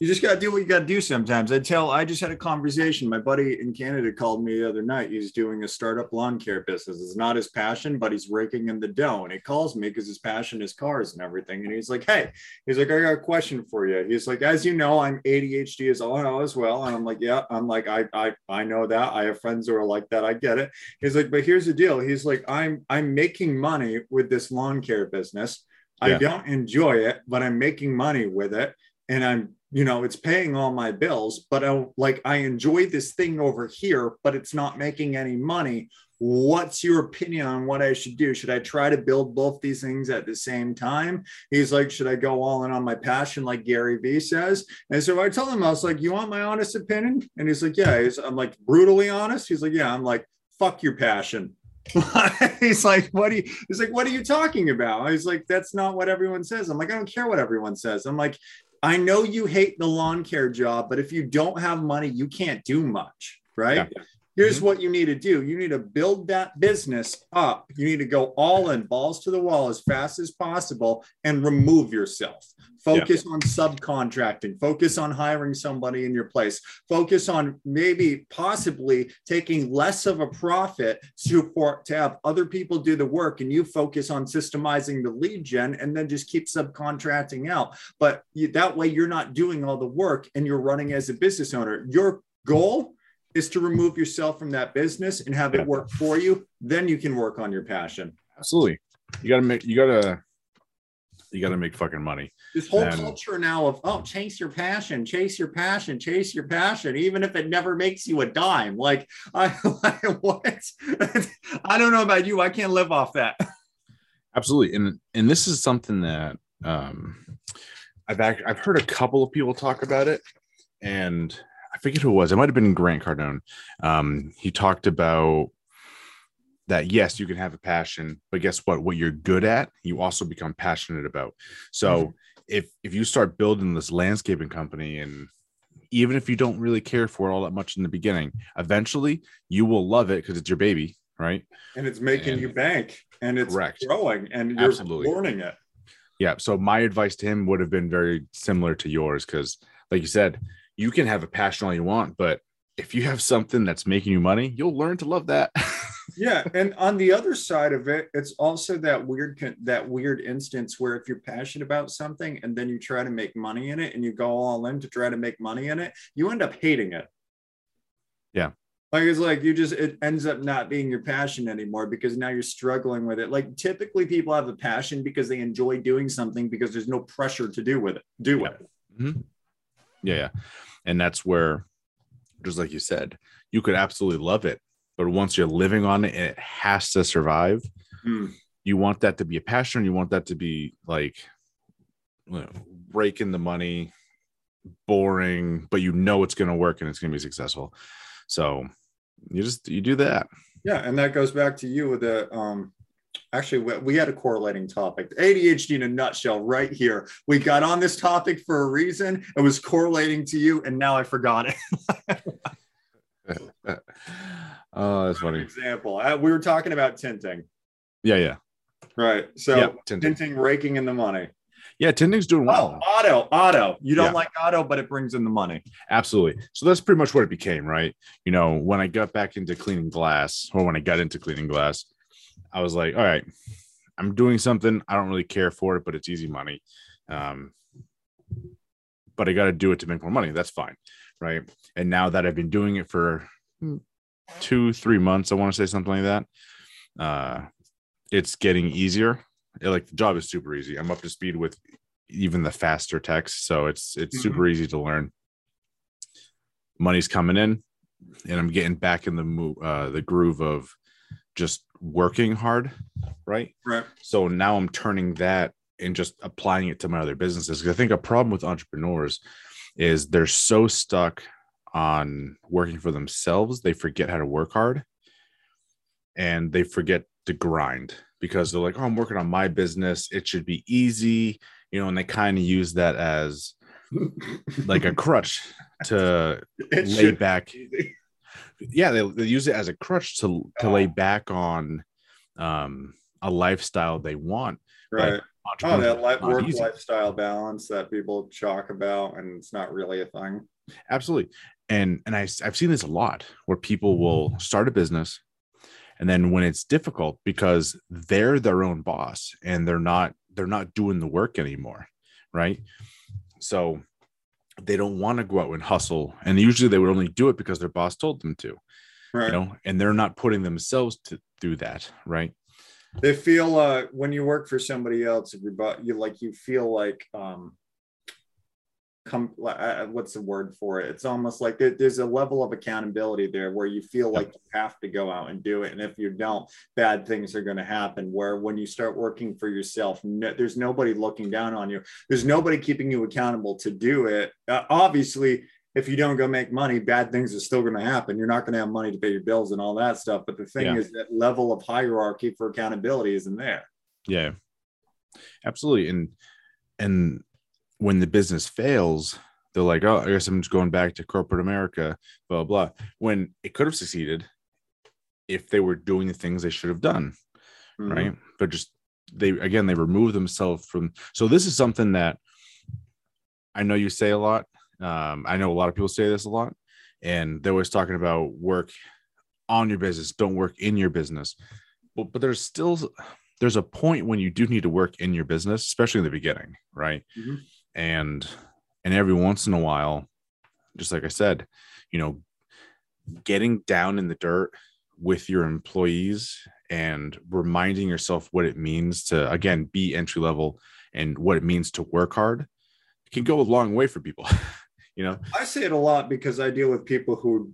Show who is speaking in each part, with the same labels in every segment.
Speaker 1: You just got to do what you got to do sometimes. I tell, I just had a conversation. My buddy in Canada called me the other night. He's doing a startup lawn care business. It's not his passion, but he's raking in the dough. And he calls me because his passion is cars and everything. And he's like, Hey, he's like, I got a question for you. He's like, As you know, I'm ADHD as all as well. And I'm like, Yeah, I'm like, I, I, I know that. I have friends who are like that. I get it. He's like, But here's the deal. He's like, I'm, I'm making money with this lawn care business. Yeah. I don't enjoy it, but I'm making money with it. And I'm you know it's paying all my bills but I, like i enjoy this thing over here but it's not making any money. What's your opinion on what i should do? Should i try to build both these things at the same time? He's like should i go all in on my passion? Like gary vee says. And so i told him i was like you want my honest opinion? And he's like yeah. He's, i'm like brutally honest? He's like yeah. I'm like fuck your passion. He's like, what do you, he's like, what are you talking about? He's like, that's not what everyone says. I'm like, I don't care what everyone says. I'm like, I know you hate the lawn care job, but if you don't have money, you can't do much, right? Yeah. Here's mm-hmm. what you need to do you need to build that business up. You need to go all in, balls to the wall as fast as possible and remove yourself. Focus yeah. on subcontracting, focus on hiring somebody in your place, focus on maybe possibly taking less of a profit to, for, to have other people do the work and you focus on systemizing the lead gen and then just keep subcontracting out. But you, that way you're not doing all the work and you're running as a business owner. Your goal is to remove yourself from that business and have yeah. it work for you. Then you can work on your passion.
Speaker 2: Absolutely. You got to make, you got to, you got to make fucking money.
Speaker 1: This whole and, culture now of oh, chase your passion, chase your passion, chase your passion, even if it never makes you a dime. Like I, what? I don't know about you. I can't live off that.
Speaker 2: Absolutely, and and this is something that um, I've act, I've heard a couple of people talk about it, and I forget who it was. It might have been Grant Cardone. Um, he talked about that yes you can have a passion but guess what what you're good at you also become passionate about so mm-hmm. if if you start building this landscaping company and even if you don't really care for it all that much in the beginning eventually you will love it because it's your baby right
Speaker 1: and it's making and, you bank and it's correct. growing and you're Absolutely. learning it
Speaker 2: yeah so my advice to him would have been very similar to yours because like you said you can have a passion all you want but if you have something that's making you money you'll learn to love that.
Speaker 1: Yeah and on the other side of it it's also that weird that weird instance where if you're passionate about something and then you try to make money in it and you go all in to try to make money in it you end up hating it.
Speaker 2: Yeah.
Speaker 1: Like it's like you just it ends up not being your passion anymore because now you're struggling with it. Like typically people have a passion because they enjoy doing something because there's no pressure to do with it do
Speaker 2: yeah.
Speaker 1: it.
Speaker 2: Mm-hmm. Yeah yeah. And that's where just like you said you could absolutely love it but once you're living on it it has to survive. Mm. you want that to be a passion. You want that to be like you know, raking the money boring but you know it's going to work and it's going to be successful. So you just you do that.
Speaker 1: Yeah and that goes back to you with the um actually we had a correlating topic adhd in a nutshell right here we got on this topic for a reason it was correlating to you and now i forgot it
Speaker 2: Oh, that's funny.
Speaker 1: Example. Uh, we were talking about tinting.
Speaker 2: Yeah, yeah.
Speaker 1: Right. So yeah, tinting. tinting raking in the money.
Speaker 2: Yeah, tinting's doing well.
Speaker 1: Oh, auto, auto. You don't yeah. like auto, but it brings in the money.
Speaker 2: Absolutely. So that's pretty much what it became, right? You know, when I got back into cleaning glass, or when I got into cleaning glass, I was like, all right, I'm doing something. I don't really care for it, but it's easy money. Um, but I got to do it to make more money. That's fine. Right. And now that I've been doing it for two, three months. I want to say something like that. Uh, it's getting easier. It, like the job is super easy. I'm up to speed with even the faster text, so it's it's mm-hmm. super easy to learn. Money's coming in, and I'm getting back in the move, uh, the groove of just working hard, right?
Speaker 1: Right.
Speaker 2: So now I'm turning that and just applying it to my other businesses. Because I think a problem with entrepreneurs is they're so stuck on working for themselves, they forget how to work hard and they forget to grind because they're like, oh, I'm working on my business. It should be easy, you know, and they kind of use that as like a crutch to lay back. Yeah, they, they use it as a crutch to to lay back on um, a lifestyle they want.
Speaker 1: Right. Oh, that life, work easy. lifestyle balance that people talk about, and it's not really a thing.
Speaker 2: Absolutely, and and I, I've seen this a lot where people will start a business, and then when it's difficult because they're their own boss and they're not they're not doing the work anymore, right? So they don't want to go out and hustle, and usually they would only do it because their boss told them to, right? You know, and they're not putting themselves to do that, right?
Speaker 1: they feel uh when you work for somebody else if you're you like you feel like um come uh, uh, what's the word for it it's almost like there's a level of accountability there where you feel like you have to go out and do it and if you don't bad things are going to happen where when you start working for yourself no, there's nobody looking down on you there's nobody keeping you accountable to do it uh, obviously if you don't go make money, bad things are still going to happen. You're not going to have money to pay your bills and all that stuff. But the thing yeah. is, that level of hierarchy for accountability isn't there.
Speaker 2: Yeah, absolutely. And and when the business fails, they're like, "Oh, I guess I'm just going back to corporate America." Blah blah. When it could have succeeded if they were doing the things they should have done, mm-hmm. right? But just they again they remove themselves from. So this is something that I know you say a lot um, I know a lot of people say this a lot, and they're always talking about work on your business, don't work in your business. But, but there's still there's a point when you do need to work in your business, especially in the beginning, right? Mm-hmm. And and every once in a while, just like I said, you know, getting down in the dirt with your employees and reminding yourself what it means to again be entry level and what it means to work hard can go a long way for people. you know
Speaker 1: i say it a lot because i deal with people who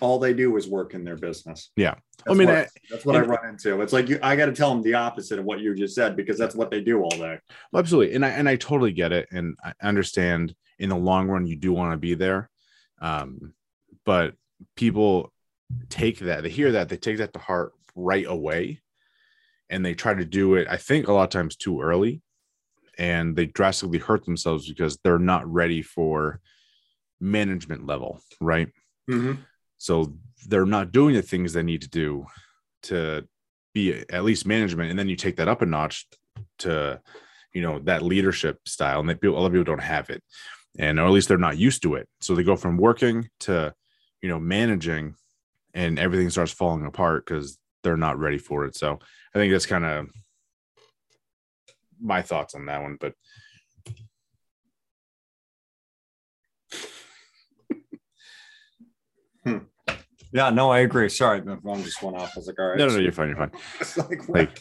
Speaker 1: all they do is work in their business.
Speaker 2: Yeah.
Speaker 1: That's i mean what, I, that's what i run into. It's like you, i got to tell them the opposite of what you just said because that's what they do all day.
Speaker 2: Absolutely. And i and i totally get it. And i understand in the long run you do want to be there. Um, but people take that they hear that they take that to heart right away. And they try to do it i think a lot of times too early. And they drastically hurt themselves because they're not ready for management level, right? Mm-hmm. So they're not doing the things they need to do to be at least management, and then you take that up a notch to, you know, that leadership style, and that people, other people don't have it, and or at least they're not used to it. So they go from working to, you know, managing, and everything starts falling apart because they're not ready for it. So I think that's kind of my thoughts on that one, but
Speaker 1: Hmm. Yeah, no, I agree. Sorry, my phone just went off. I was like, all right.
Speaker 2: No, no, no you're fine. You're fine. like, like,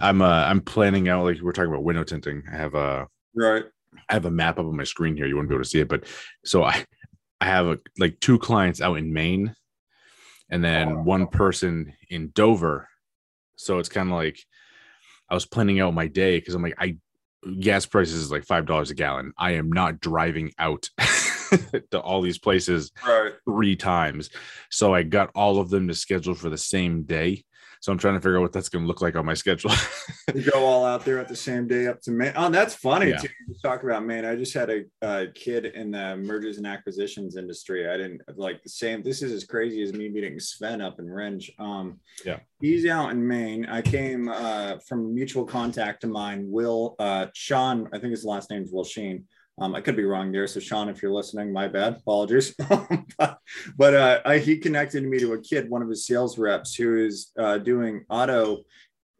Speaker 2: I'm, uh, I'm planning out like we're talking about window tinting. I have a
Speaker 1: right.
Speaker 2: I have a map up on my screen here. You won't be able to see it, but so I, I have a, like two clients out in Maine, and then oh, one person in Dover. So it's kind of like I was planning out my day because I'm like, I gas prices is like five dollars a gallon. I am not driving out to all these places right. three times. So I got all of them to schedule for the same day. So I'm trying to figure out what that's going to look like on my schedule.
Speaker 1: you go all out there at the same day up to Maine. Oh, that's funny yeah. too. talk about Maine. I just had a, a, kid in the mergers and acquisitions industry. I didn't like the same. This is as crazy as me meeting Sven up in Rindge. Um,
Speaker 2: yeah,
Speaker 1: he's out in Maine. I came uh, from mutual contact of mine, Will uh, Sean. I think his last name is Will Sheen. Um, I could be wrong there. So Sean, if you're listening, my bad, apologies. but, uh, I, he connected me to a kid, one of his sales reps, who is uh, doing auto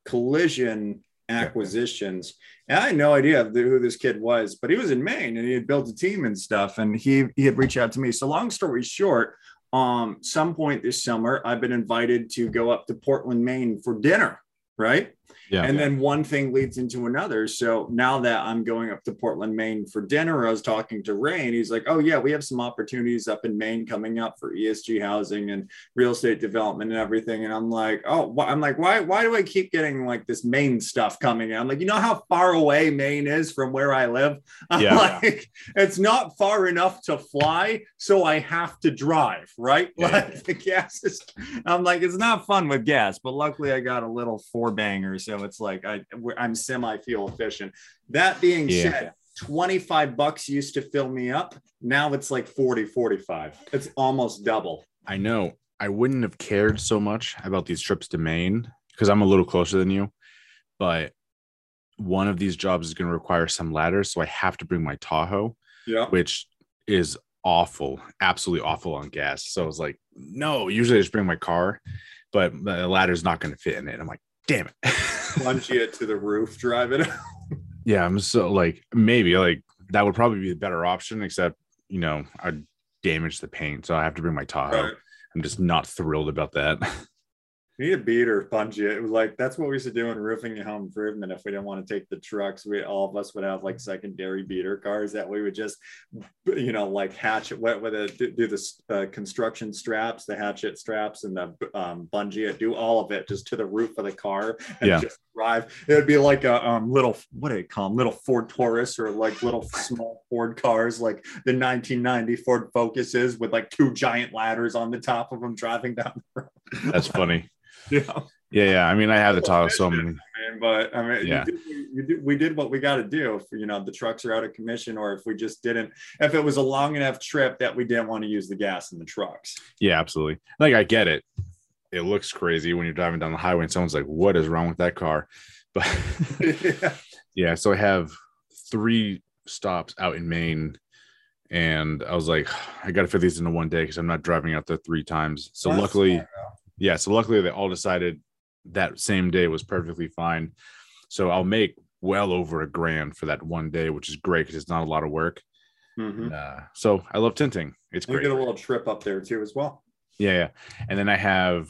Speaker 1: collision acquisitions. And I had no idea who this kid was, but he was in Maine and he had built a team and stuff. And he he had reached out to me. So long story short, um, some point this summer, I've been invited to go up to Portland, Maine for dinner. Right. Yeah. And then one thing leads into another. So now that I'm going up to Portland, Maine for dinner, I was talking to Ray and he's like, Oh, yeah, we have some opportunities up in Maine coming up for ESG housing and real estate development and everything. And I'm like, Oh, I'm like, why, why do I keep getting like this Maine stuff coming in? I'm like, you know how far away Maine is from where I live? I'm yeah. like, it's not far enough to fly. So I have to drive, right? Yeah. Like the gas is, I'm like, it's not fun with gas, but luckily I got a little four banger. So it's like I, I'm semi fuel efficient. That being yeah. said, 25 bucks used to fill me up. Now it's like 40, 45. It's almost double.
Speaker 2: I know. I wouldn't have cared so much about these trips to Maine because I'm a little closer than you. But one of these jobs is going to require some ladders, so I have to bring my Tahoe,
Speaker 1: Yeah.
Speaker 2: which is awful, absolutely awful on gas. So I was like, no, usually I just bring my car, but the ladder's not going to fit in it. I'm like, damn it.
Speaker 1: Plunge it to the roof, drive it.
Speaker 2: yeah, I'm so like maybe like that would probably be the better option, except you know, I'd damage the paint. So I have to bring my Tahoe.
Speaker 1: Right.
Speaker 2: I'm just not thrilled about that.
Speaker 1: We need a beater, punch it. It was like that's what we used to do in roofing and home improvement. If we didn't want to take the trucks, we all of us would have like secondary beater cars that we would just, you know, like hatchet wet with it, do, do the uh, construction straps, the hatchet straps, and the um, bungee it, do all of it just to the roof of the car and
Speaker 2: Yeah.
Speaker 1: just drive. It would be like a um, little what do you call them? Little Ford Taurus or like little small Ford cars, like the 1990 Ford Focuses with like two giant ladders on the top of them driving down the road.
Speaker 2: That's funny.
Speaker 1: Yeah.
Speaker 2: Yeah, yeah. I mean, I have the Tahoe so many.
Speaker 1: but I mean,
Speaker 2: Yeah.
Speaker 1: you did, we did what we got to do. If you know the trucks are out of commission, or if we just didn't, if it was a long enough trip that we didn't want to use the gas in the trucks.
Speaker 2: Yeah, absolutely. Like I get it. It looks crazy when you're driving down the highway and someone's like, "What is wrong with that car?" But
Speaker 1: yeah.
Speaker 2: yeah, so I have three stops out in Maine, and I was like, I got to fit these into one day because I'm not driving out there three times. So
Speaker 1: That's
Speaker 2: luckily, yeah, so luckily they all decided that same day was perfectly fine. So I'll make well over a grand for that one day, which is great because it's not a lot of work.
Speaker 1: Mhm.
Speaker 2: Uh, so I love tinting. It's
Speaker 1: You
Speaker 2: great.
Speaker 1: get a little trip up there too, as well.
Speaker 2: Yeah, yeah. And then I have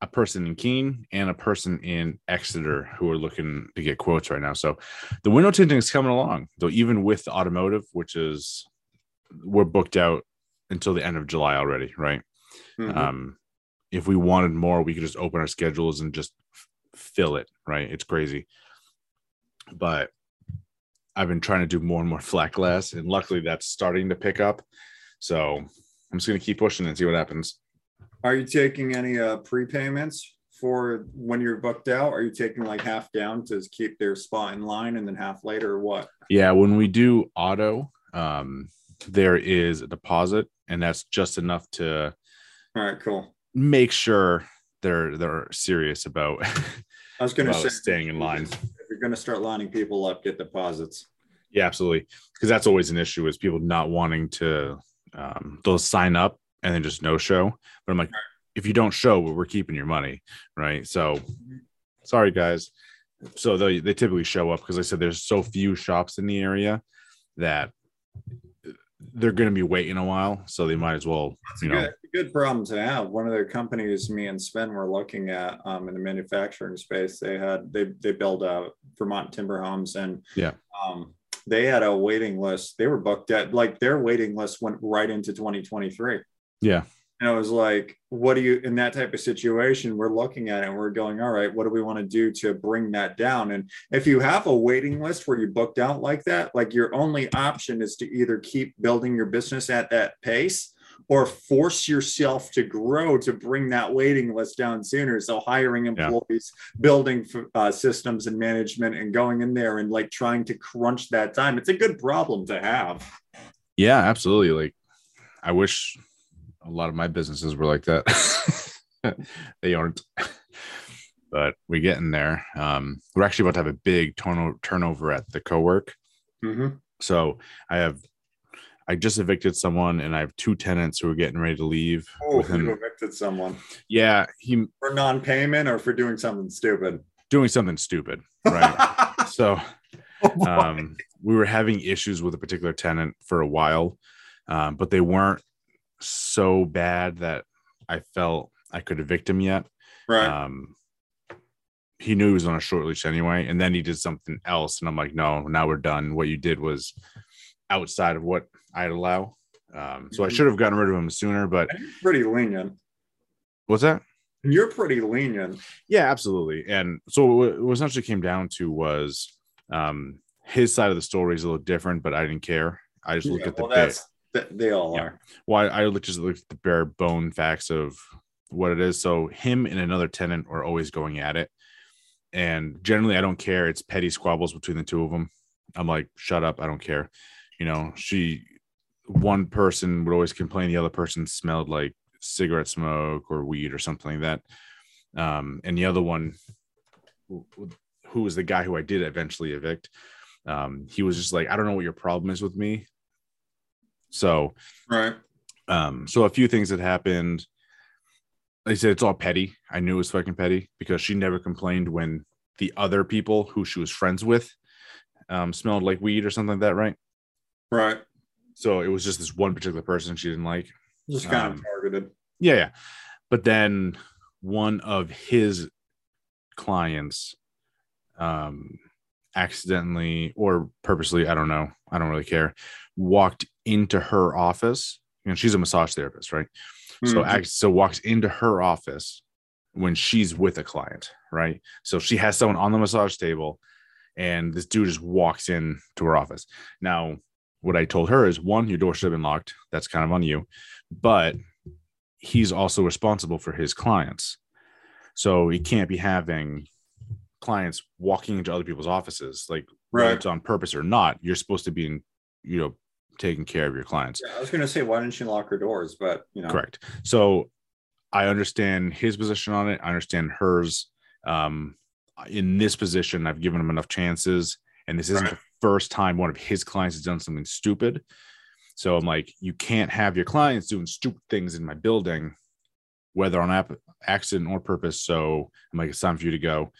Speaker 2: a person in Keene and a person in Exeter who are looking to get quotes right now. So the window tinting is coming along, though, even with the automotive, which is we're booked out until the end of July already, right?
Speaker 1: Mhm.
Speaker 2: Um, if we wanted more, we could just open our schedules and just fill it, right? It's crazy. But I've been trying to do more and more flat glass, and luckily that's starting to pick up. So I'm just gonna keep pushing and see what happens.
Speaker 1: Are you taking any uh, prepayments for when you're booked out? Are you taking like half down to keep their spot in line and then half later, or what?
Speaker 2: Yeah, when we do auto, um, there is a deposit, and that's just enough to
Speaker 1: All right, cool.
Speaker 2: Make sure they're they're serious about,
Speaker 1: I was going to say,
Speaker 2: staying in line.
Speaker 1: if you're going to start lining people up, get deposits.
Speaker 2: Yeah, absolutely, because that's always an issue is people not wanting to. Um, they'll sign up and then just no show. But I'm like, if you don't show, we're keeping your money, right? So, sorry guys. So they they typically show up because I said there's so few shops in the area that they're going to be waiting a while, so they might as well, you know,
Speaker 1: good, good problem to have. One of their companies, me and Sven were looking at um, in the manufacturing space. They had they they build uh, Vermont timber homes, and
Speaker 2: Yeah.
Speaker 1: um, they had a waiting list. They were booked at like their waiting list went right into 2023.
Speaker 2: yeah,
Speaker 1: And I was like, what do you, in that type of situation, we're looking at it and we're going, all right, what do we want to do to bring that down? And if you have a waiting list where you booked out like that, like your only option is to either keep building your business at that pace or force yourself to grow to bring that waiting list down sooner. So hiring
Speaker 2: Yeah.
Speaker 1: employees, building uh, systems and management and going in there and like trying to crunch that time. It's a good problem to have.
Speaker 2: yeah, absolutely. Like, I wish a lot of my businesses were like that. they aren't, but we're getting there. Um, we're actually about to have a big turno- turnover at the co-work.
Speaker 1: Mhm.
Speaker 2: So I have, I just evicted someone, and I have two tenants who are getting ready to leave.
Speaker 1: Oh,
Speaker 2: within-
Speaker 1: you evicted someone.
Speaker 2: yeah, he
Speaker 1: for non-payment or for doing something stupid.
Speaker 2: doing something stupid, right? so
Speaker 1: Oh,
Speaker 2: um, we were having issues with a particular tenant for a while, um, but they weren't so bad that I felt I could evict him yet.
Speaker 1: right.
Speaker 2: Um, he knew he was on a short leash anyway, and then he did something else, and I'm like, no, now we're done. What you did was outside of what I'd allow. Um, so I
Speaker 1: Mhm.
Speaker 2: should have gotten rid of him sooner, but
Speaker 1: pretty lenient.
Speaker 2: what's that?
Speaker 1: You're pretty lenient.
Speaker 2: Yeah, absolutely. And so what what essentially came down to was um, his side of the story is a little different, but I didn't care. I just looked
Speaker 1: Yeah,
Speaker 2: at the
Speaker 1: well,
Speaker 2: bare,
Speaker 1: that's th- they all
Speaker 2: Yeah.
Speaker 1: are.
Speaker 2: well, I looked just looked at the bare bone facts of what it is. So him and another tenant are always going at it, and generally I don't care. It's petty squabbles between the two of them. I'm like, shut up, I don't care. You know, she one person would always complain the other person smelled like cigarette smoke or weed or something like that. Um, and the other one who who was the guy who I did eventually evict, um, he was just like, I don't know what your problem is with me. So,
Speaker 1: Right.
Speaker 2: um, so a few things that happened. Like I said it's all petty. I knew it was fucking petty because she never complained when the other people who she was friends with um, smelled like weed or something like that, right?
Speaker 1: Right.
Speaker 2: So it was just this one particular person she didn't like.
Speaker 1: Just kind
Speaker 2: Um,
Speaker 1: of targeted.
Speaker 2: Yeah, yeah. But then one of his clients um accidentally or purposely, I don't know, I don't really care, walked into her office. And she's a massage therapist, right? So
Speaker 1: Mhm.
Speaker 2: act so walks into her office when she's with a client, right? So she has someone on the massage table and this dude just walks in to her office. Now, what I told her is one, your door should have been locked. That's kind of on you. But he's also responsible for his clients. So he can't be having clients walking into other people's offices, like whether
Speaker 1: Right.
Speaker 2: it's on purpose or not. You're supposed to be in, you know, taking care of your clients.
Speaker 1: Yeah, I was gonna say, why didn't you lock her doors? But you know,
Speaker 2: Correct. So I understand his position on it. I understand hers. Um, in this position, I've given him enough chances, and this isn't
Speaker 1: Right.
Speaker 2: the first time one of his clients has done something stupid. So I'm like, you can't have your clients doing stupid things in my building, whether on ap- accident or purpose. So I'm like, it's time for you to go.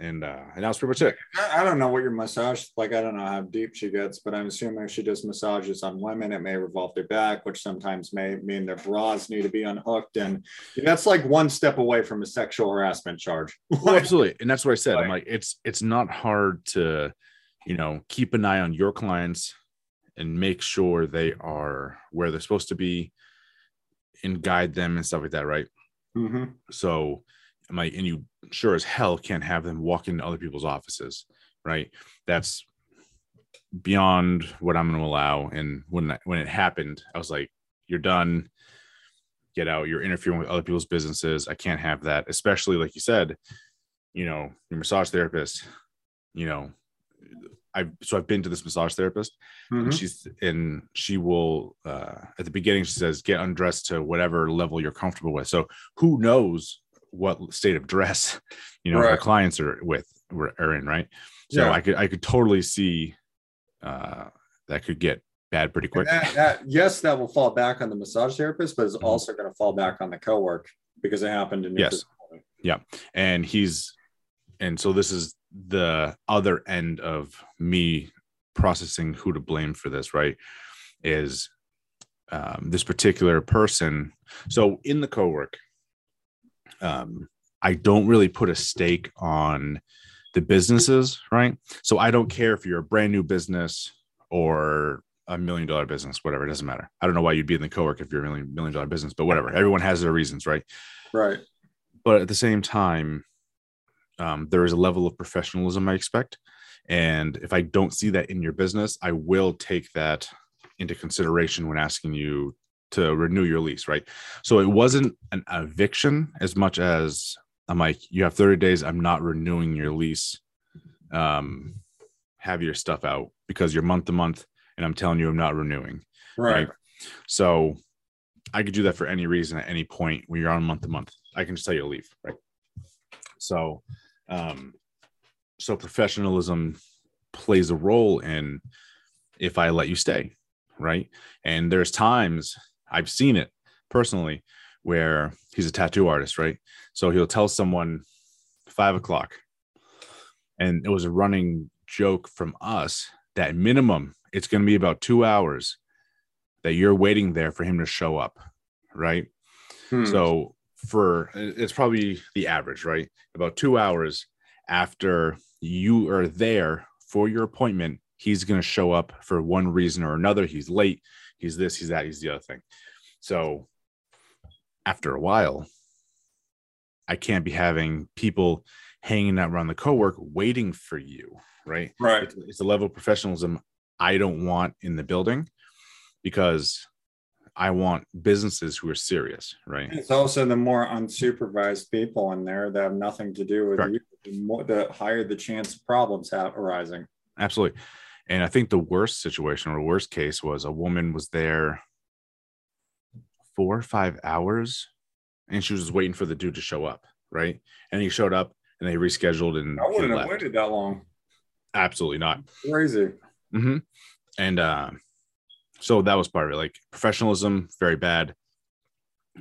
Speaker 2: And uh, and that was pretty much it.
Speaker 1: I don't know what your massage like. I don't know how deep she gets, but I'm assuming if she does massages on women, it may revolve their back, which sometimes may mean their bras need to be unhooked, and that's like one step away from a sexual harassment charge.
Speaker 2: Well, absolutely, and that's what I said. I'm like, it's it's not hard to, you know, keep an eye on your clients and make sure they are where they're supposed to be, and guide them and stuff like that, right?
Speaker 1: Mhm.
Speaker 2: So I'm like, and you sure as hell can't have them walk into other people's offices, right? That's beyond what I'm going to allow. And when that, when it happened, I was like, you're done. Get out. You're interfering with other people's businesses. I can't have that, especially like you said, you know, your massage therapist, you know, I've so I've been to this massage therapist and
Speaker 1: Mhm.
Speaker 2: she's and she will uh at the beginning she says get undressed to whatever level you're comfortable with so who knows what state of dress you know
Speaker 1: Right.
Speaker 2: clients are with were- are in right so
Speaker 1: Yeah.
Speaker 2: i could i could totally see uh that could get bad pretty quick
Speaker 1: That, that- yes, that will fall back on the massage therapist, but it's
Speaker 2: Mhm.
Speaker 1: also going to fall back on the co-work because it happened in
Speaker 2: Yes.
Speaker 1: facility.
Speaker 2: and he's and so this is the other end of me processing who to blame for this right is um, this particular person so in the co-work um, i don't really put a stake on the businesses right? So i don't care if you're a brand new business or a million dollar business whatever it doesn't matter. I don't know why you'd be in the co-work if you're a million million dollar business but whatever. Everyone has their reasons right?
Speaker 1: Right.
Speaker 2: but at the same time um, there is a level of professionalism i expect. And if i don't see that in your business i will take that into consideration when asking you to renew your lease right so it wasn't an eviction as much as i'm like you have 30 days i'm not renewing your lease um have your stuff out because you're month to month and i'm telling you i'm not renewing
Speaker 1: Right.
Speaker 2: Right. so I could do that for any reason at any point when you're on month to month. I can just tell you to leave, right? So, um, so professionalism plays a role in if I let you stay, right? And there's times I've seen it personally where he's a tattoo artist, right? So he'll tell someone five o'clock, and it was a running joke from us that minimum it's going to be about two hours that you're waiting there for him to show up, right?
Speaker 1: Hmm.
Speaker 2: So for it's probably the average, right? About two hours after you are there for your appointment, he's going to show up for one reason or another. He's late. He's this. He's that. He's the other thing. So after a while, I can't be having people hanging out around the co-work waiting for you, right?
Speaker 1: right.
Speaker 2: it's, it's a level of professionalism I don't want in the building because I want businesses who are serious, right?
Speaker 1: It's also the more unsupervised people in there that have nothing to do with
Speaker 2: Correct.
Speaker 1: you, the, more, the higher the chance of problems have arising.
Speaker 2: Absolutely. And I think the worst situation or worst case was a woman was there four or five hours and she was just waiting for the dude to show up, right? And he showed up and they rescheduled and
Speaker 1: I wouldn't have waited that long.
Speaker 2: Absolutely not.
Speaker 1: Crazy.
Speaker 2: hmm And uh, so that was part of it. Like professionalism, very bad.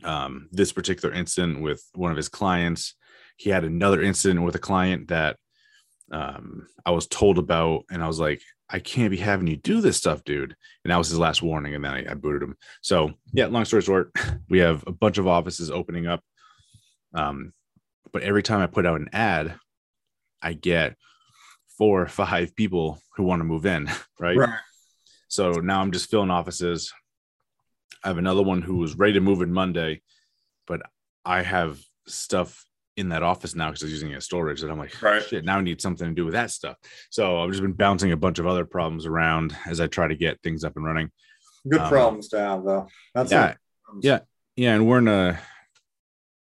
Speaker 2: Um, this particular incident with one of his clients, he had another incident with a client that um, I was told about, and I was like, I can't be having you do this stuff, dude. And that was his last warning, and then I, I booted him. So yeah, long story short, we have a bunch of offices opening up. Um, but every time I put out an ad, I get four or five people who want to move in, right?
Speaker 1: Right.
Speaker 2: So now I'm just filling offices. I have another one who was ready to move in Monday, but I have stuff in that office now because I was using it as storage. And I'm like,
Speaker 1: Right.
Speaker 2: shit, now I need something to do with that stuff. So I've just been bouncing a bunch of other problems around as I try to get things up and running.
Speaker 1: Good
Speaker 2: Um,
Speaker 1: problems to have, though. That's
Speaker 2: Yeah.
Speaker 1: it.
Speaker 2: Yeah. Yeah. And we're in a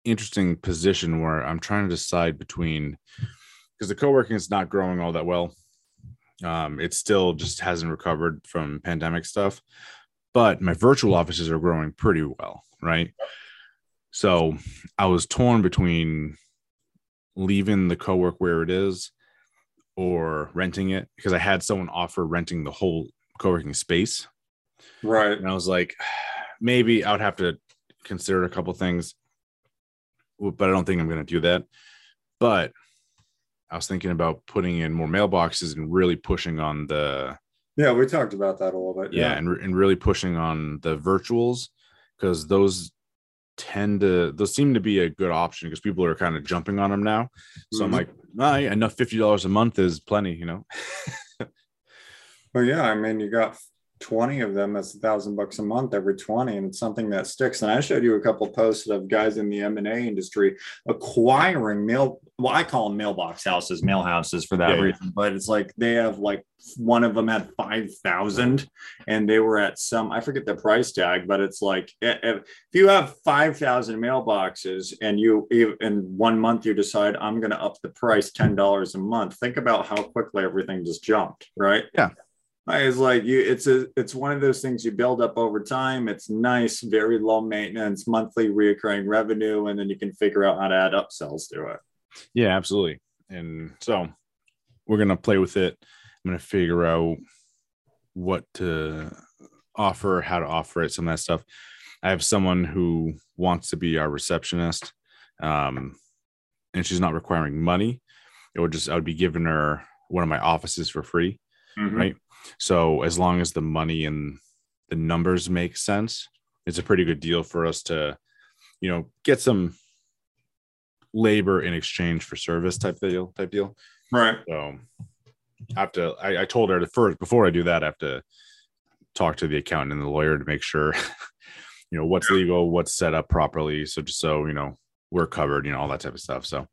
Speaker 2: interesting position where I'm trying to decide between because the co-working is not growing all that well. Um, it still just hasn't recovered from pandemic stuff, but my virtual offices are growing pretty well, right? So I was torn between leaving the co-work where it is or renting it because I had someone offer renting the whole co-working space.
Speaker 1: Right.
Speaker 2: And I was like, maybe I would have to consider a couple things, but I don't think I'm going to do that. But I was thinking about putting in more mailboxes and really pushing on the
Speaker 1: Yeah, we talked about that a little bit.
Speaker 2: yeah, and, and really pushing on the virtuals because those tend to those seem to be a good option because people are kind of jumping on them now. So I'm
Speaker 1: Mhm.
Speaker 2: like, ah, enough fifty dollars a month is plenty, you know.
Speaker 1: Well, yeah, I mean, you got 20 of them, that's a thousand bucks a month every 20, and it's something that sticks. And I showed you a couple posts of guys in the M&A industry acquiring mail, well, I call them mailbox houses, mail houses for that
Speaker 2: Yeah, yeah.
Speaker 1: reason, but it's like they have like one of them had 5,000 and they were at some, I forget the price tag, but it's like eh, eh, if you have 5,000 mailboxes and you you- in one month you decide I'm going to up the price $10 a month, think about how quickly everything just jumped, right?
Speaker 2: Yeah.
Speaker 1: It's like you, it's a, it's one of those things you build up over time. It's nice, very low maintenance, monthly reoccurring revenue, and then you can figure out how to add upsells to it.
Speaker 2: Yeah, absolutely. And so we're gonna play with it. I'm gonna figure out what to offer, how to offer it, some of that stuff. I have someone who wants to be our receptionist, um, and she's not requiring money. It would just I would be giving her one of my offices for free, right? So as long as the money and the numbers make sense, it's a pretty good deal for us to, you know, get some labor in exchange for service type deal type deal.
Speaker 1: Right.
Speaker 2: So I have to I, I told her to first before I do that, I have to talk to the accountant and the lawyer to make sure, you know, what's legal, what's set up properly. So just so, you know, we're covered, you know, all that type of stuff. So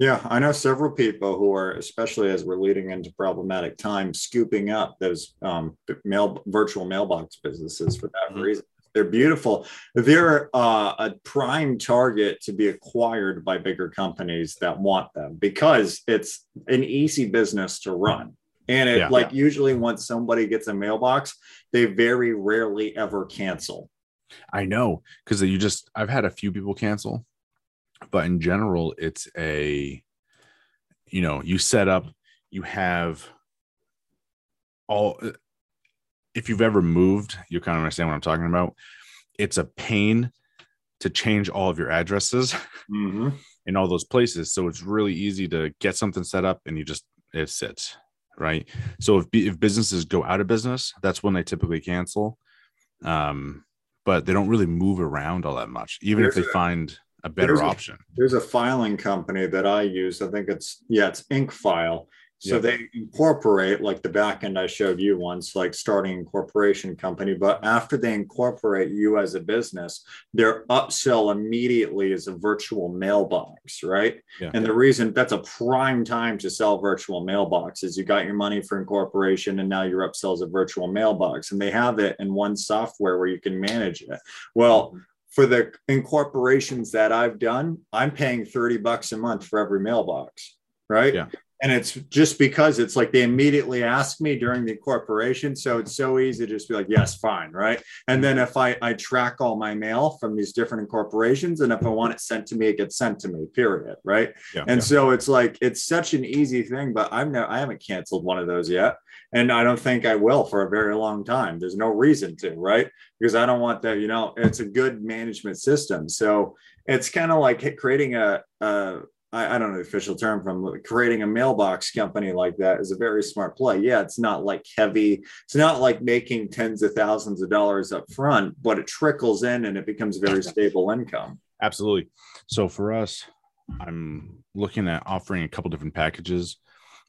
Speaker 1: Yeah, I know several people who are, especially as we're leading into problematic times, scooping up those um, mail virtual mailbox businesses for that
Speaker 2: Mhm.
Speaker 1: reason. They're beautiful. They're uh, a prime target to be acquired by bigger companies that want them because it's an easy business to run. And it
Speaker 2: Yeah.
Speaker 1: like usually once somebody gets a mailbox, they very rarely ever cancel.
Speaker 2: I know because you just I've had a few people cancel, but in general, it's a you know, you set up, you have all if you've ever moved, you kind of understand what I'm talking about. It's a pain to change all of your addresses
Speaker 1: Mhm.
Speaker 2: in all those places. So it's really easy to get something set up and you just it sits, right? So if if businesses go out of business, that's when they typically cancel. Um, but they don't really move around all that much, even if they find a better
Speaker 1: there's a-
Speaker 2: option.
Speaker 1: There's a filing company that I use. I think it's yeah, it's Incfile. So
Speaker 2: Yep.
Speaker 1: they incorporate like the back end I showed you once, like starting a corporation company. But after they incorporate you as a business, their upsell immediately is a virtual mailbox, right?
Speaker 2: Yeah.
Speaker 1: And the reason that's a prime time to sell virtual mailboxes. You got your money for incorporation, and now your upsell is a virtual mailbox, and they have it in one software where you can manage it. Well, for the incorporations that I've done, I'm paying 30 bucks a month for every mailbox, right?
Speaker 2: Yeah.
Speaker 1: And it's just because it's like they immediately ask me during the incorporation. So it's so easy to just be like, yes, fine. Right. And then if I, I track all my mail from these different incorporations, and if I want it sent to me, it gets sent to me, period. Right.
Speaker 2: Yeah.
Speaker 1: And so it's like, it's such an easy thing, but I'm no, I haven't canceled one of those yet. And I don't think I will for a very long time. There's no reason to, right? Because I don't want that, you know, it's a good management system. So it's kind of like creating a, a I, I don't know the official term from creating a mailbox company like that is a very smart play. Yeah, it's not like heavy, it's not like making tens of thousands of dollars up front, but it trickles in and it becomes very stable income.
Speaker 2: Absolutely. So for us, I'm looking at offering a couple different packages.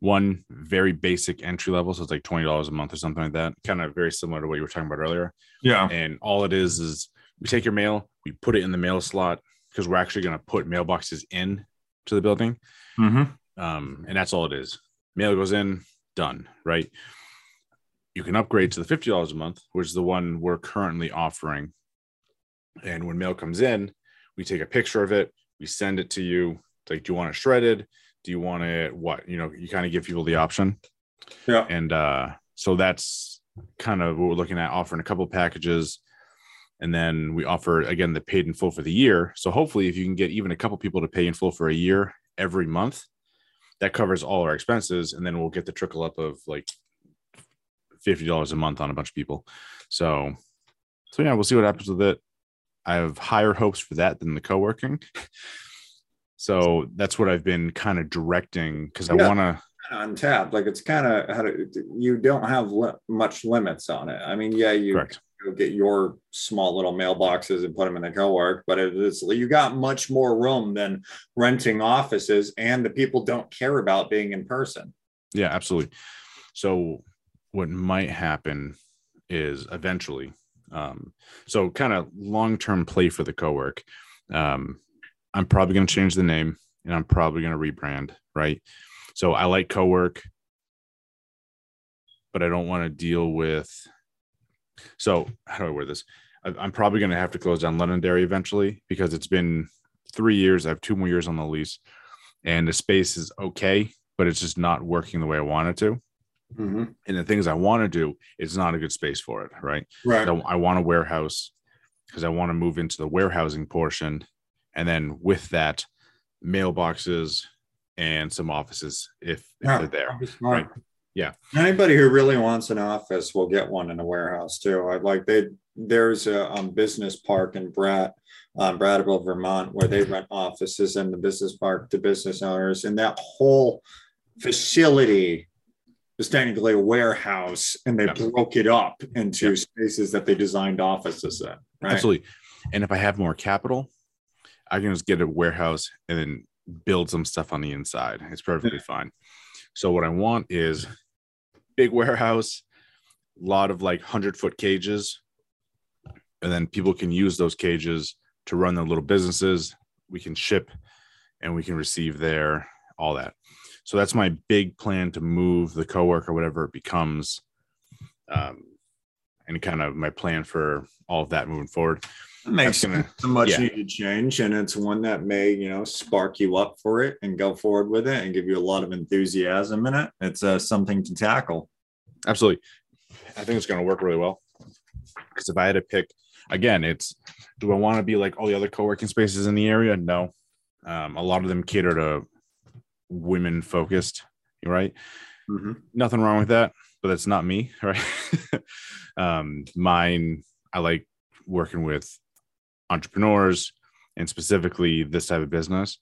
Speaker 2: One very basic entry level, so it's like twenty dollars a month or something like that. Kind of very similar to what you were talking about earlier.
Speaker 1: Yeah.
Speaker 2: And all it is is we take your mail, we put it in the mail slot because we're actually going to put mailboxes in to the building.
Speaker 1: Mm-hmm.
Speaker 2: Um, and that's all it is. Mail goes in, done, right? You can upgrade to the $50 a month, which is the one we're currently offering. And when mail comes in, we take a picture of it, we send it to you. Like, do you want it shredded? Do you want it what? You know, you kind of give people the option.
Speaker 1: Yeah.
Speaker 2: And uh, so that's kind of what we're looking at offering a couple packages and then we offer again the paid in full for the year so hopefully if you can get even a couple people to pay in full for a year every month that covers all our expenses and then we'll get the trickle up of like $50 a month on a bunch of people so so yeah we'll see what happens with it i have higher hopes for that than the co-working so that's what i've been kind of directing because i want to
Speaker 1: Untapped, like it's kind of how to, you don't have li- much limits on it. I mean, yeah, you get your small little mailboxes and put them in the co-work but it is you got much more room than renting offices and the people don't care about being in person
Speaker 2: Yeah, absolutely. So what might happen is eventually, um, so kind of long-term play for the co-work. Um, I'm probably going to change the name and I'm probably going to rebrand, right? So I like co-work, but I don't want to deal with. So how do I wear this? I'm probably going to have to close down Londonderry eventually because it's been three years. I have two more years on the lease, and the space is okay, but it's just not working the way I want it to. Mm-hmm. And the things I want to do, it's not a good space for it, right?
Speaker 1: right
Speaker 2: I, I want a warehouse because I want to move into the warehousing portion, and then with that, mailboxes and some offices if, if
Speaker 1: Yeah.
Speaker 2: they're there.
Speaker 1: That'd be smart.
Speaker 2: Right. Yeah.
Speaker 1: Anybody who really wants an office will get one in a warehouse too. I like they there's a um, business park in Brat, um, Brattleboro, Vermont, where they rent offices in the business park to business owners, and that whole facility is technically a warehouse, and they
Speaker 2: Yeah.
Speaker 1: broke it up into
Speaker 2: Yeah.
Speaker 1: spaces that they designed offices in. Right?
Speaker 2: Absolutely. And if I have more capital, I can just get a warehouse and then build some stuff on the inside. It's perfectly fine. So what I want is big warehouse, a lot of like 100 foot cages. And then people can use those cages to run their little businesses. We can ship and we can receive there, all that. So that's my big plan to move the co-work or whatever it becomes. Um, and kind of my plan for all of that moving forward.
Speaker 1: It makes
Speaker 2: gonna-
Speaker 1: a much
Speaker 2: yeah.
Speaker 1: needed change, and it's one that may, you know, spark you up for it and go forward with it and give you a lot of enthusiasm in it. It's uh, something to tackle.
Speaker 2: Absolutely. I think it's going to work really well. Because if I had to pick, again, it's do I want to be like all the other co working spaces in the area? No. Um, a lot of them cater to women focused, right? Nothing wrong with that, but that's not me, right? um, mine, I like working with entrepreneurs and specifically this type of business.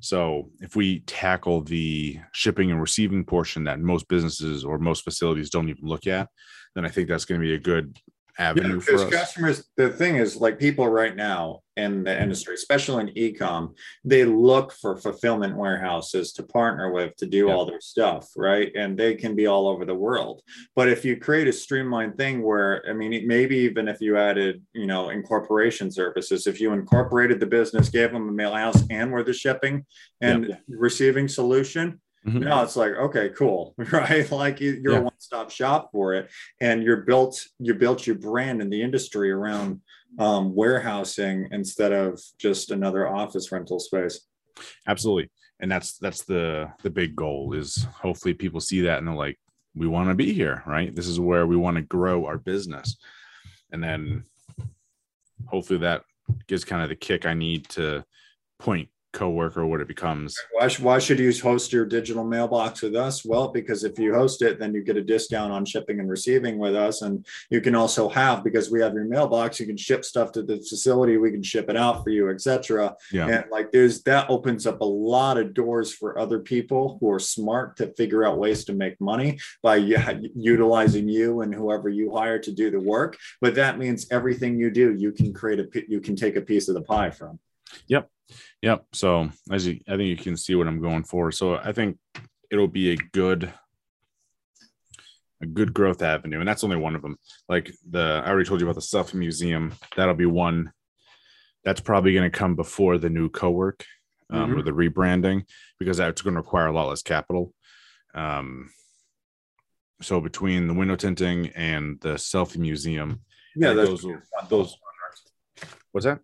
Speaker 2: So if we tackle the shipping and receiving portion that most businesses or most facilities don't even look at, then I think that's going to be a good
Speaker 1: Yeah,
Speaker 2: for
Speaker 1: because
Speaker 2: us.
Speaker 1: customers, the thing is, like people right now in the industry, especially in e-com, they look for fulfillment warehouses to partner with to do
Speaker 2: Yeah.
Speaker 1: all their stuff, right? And they can be all over the world. But if you create a streamlined thing where, I mean, maybe even if you added, you know, incorporation services, if you incorporated the business, gave them a mail house and were the shipping and receiving solution,
Speaker 2: Mhm.
Speaker 1: no, it's like okay, cool, right? Like you- you're
Speaker 2: Yeah.
Speaker 1: a one-stop shop for it, and you're built you built your brand in the industry around um, warehousing instead of just another office rental space.
Speaker 2: Absolutely. and that's that's the the big goal is hopefully people see that and they're like we want to be here right this is where we want to grow our business and then hopefully that gives kind of the kick i need to point coworker what it becomes
Speaker 1: Why, why should you host your digital mailbox with us? Well, because if you host it, then you get a discount on shipping and receiving with us. And you can also have, because we have your mailbox, you can ship stuff to the facility, we can ship it out for you, etc.
Speaker 2: yeah
Speaker 1: And like there's that opens up a lot of doors for other people who are smart to figure out ways to make money by utilizing you and whoever you hire to do the work. But that means everything you do, you can create a you can take a piece of the pie from.
Speaker 2: Yep. Yep. So as you, I think you can see what I'm going for. So I think it'll be a good, a good growth avenue, and that's only one of them. Like the, I already told you about the Selfie Museum. That'll be one. That's probably going to come before the new co-work um, or the rebranding because that's going to require a lot less capital. Um, so between the window tinting and the Selfie Museum,
Speaker 1: Yeah,
Speaker 2: those will- those. What's that?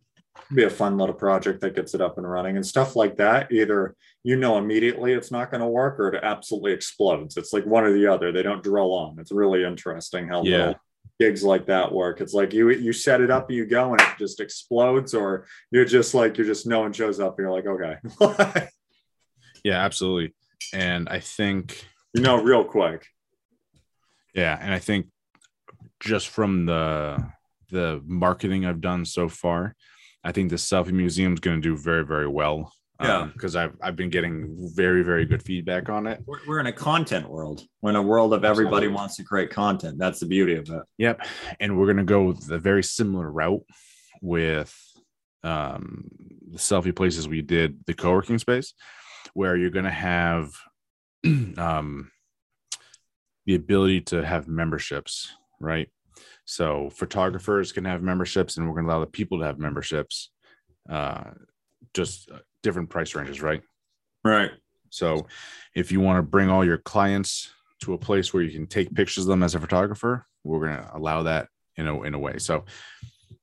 Speaker 1: Be a fun little project that gets it up and running and stuff like that. Either you know immediately it's not going to work or it absolutely explodes. It's like one or the other. They don't drill on. It's really interesting how
Speaker 2: Yeah.
Speaker 1: little gigs like that work. It's like you you set it up you go and it just explodes, or you're just like you're just no one shows up and you're like, okay.
Speaker 2: Yeah, absolutely. And I think
Speaker 1: you know, real quick.
Speaker 2: Yeah, and I think just from the the marketing I've done so far, I think the selfie museum is going to do very very well.
Speaker 1: Yeah.
Speaker 2: because I've I've been getting very very good feedback on it.
Speaker 1: We're, we're in a content world. We're in a world of everybody wants to create content. That's the beauty of it.
Speaker 2: Yep, and we're going to go the very similar route with um, the selfie places we did the co-working space, where you're going to have um, the ability to have memberships, right? So photographers can have memberships, and we're going to allow the people to have memberships, uh, just uh, different price ranges, right?
Speaker 1: Right.
Speaker 2: So if you want to bring all your clients to a place where you can take pictures of them as a photographer, we're going to allow that in a in a way. So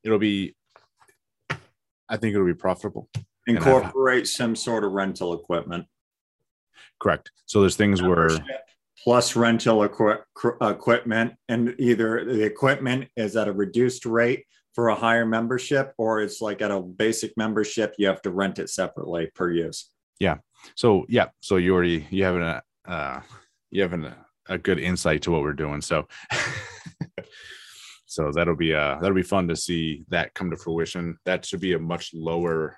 Speaker 2: it'll be I think it'll be profitable.
Speaker 1: Incorporate some sort of rental equipment.
Speaker 2: Correct. So there's things where
Speaker 1: plus rental equi- equipment and either the equipment is at a reduced rate for a higher membership or it's like at a basic membership you have to rent it separately per use Yeah.
Speaker 2: so yeah, so you already you have a uh you have an, a good insight to what we're doing. So so that'll be uh that'll be fun to see that come to fruition. That should be a much lower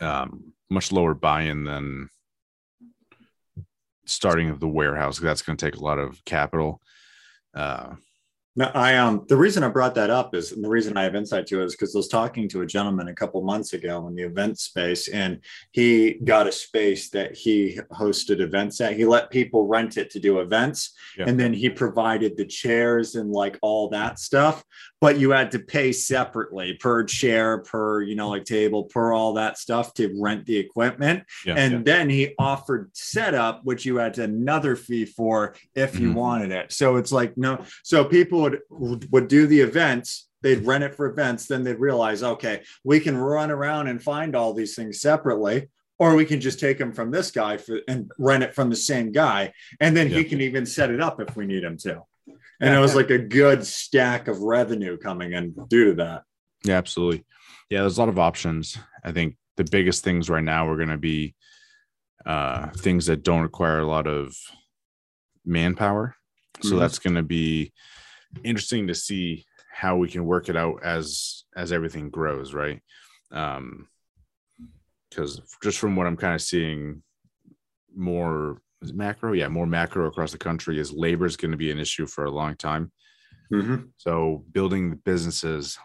Speaker 2: um much lower buy-in than starting of the warehouse. That's going to take a lot of capital. Uh
Speaker 1: no i um the reason i brought that up is and the reason i have insight to it is because i was talking to a gentleman a couple months ago in the event space and he got a space that he hosted events at he let people rent it to do events
Speaker 2: Yeah.
Speaker 1: and then he provided the chairs and like all that stuff but you had to pay separately per chair per you know like table per all that stuff to rent the equipment
Speaker 2: yeah.
Speaker 1: and
Speaker 2: yeah.
Speaker 1: then he offered setup which you had another fee for if you
Speaker 2: Mhm.
Speaker 1: wanted it so it's like no so people would would do the events they'd rent it for events then they'd realize okay we can run around and find all these things separately or we can just take them from this guy for, and rent it from the same guy and then he can even set it up if we need him to and
Speaker 2: Yeah.
Speaker 1: it was like a good stack of revenue coming in due to that
Speaker 2: Yeah, absolutely. Yeah, there's a lot of options. I think the biggest things right now are going to be uh, things that don't require a lot of manpower. So
Speaker 1: Mhm.
Speaker 2: that's going to be interesting to see how we can work it out as as everything grows, right? Um, because just from what I'm kind of seeing, more is macro, yeah, more macro across the country is labor is going to be an issue for a long time. So building the businesses.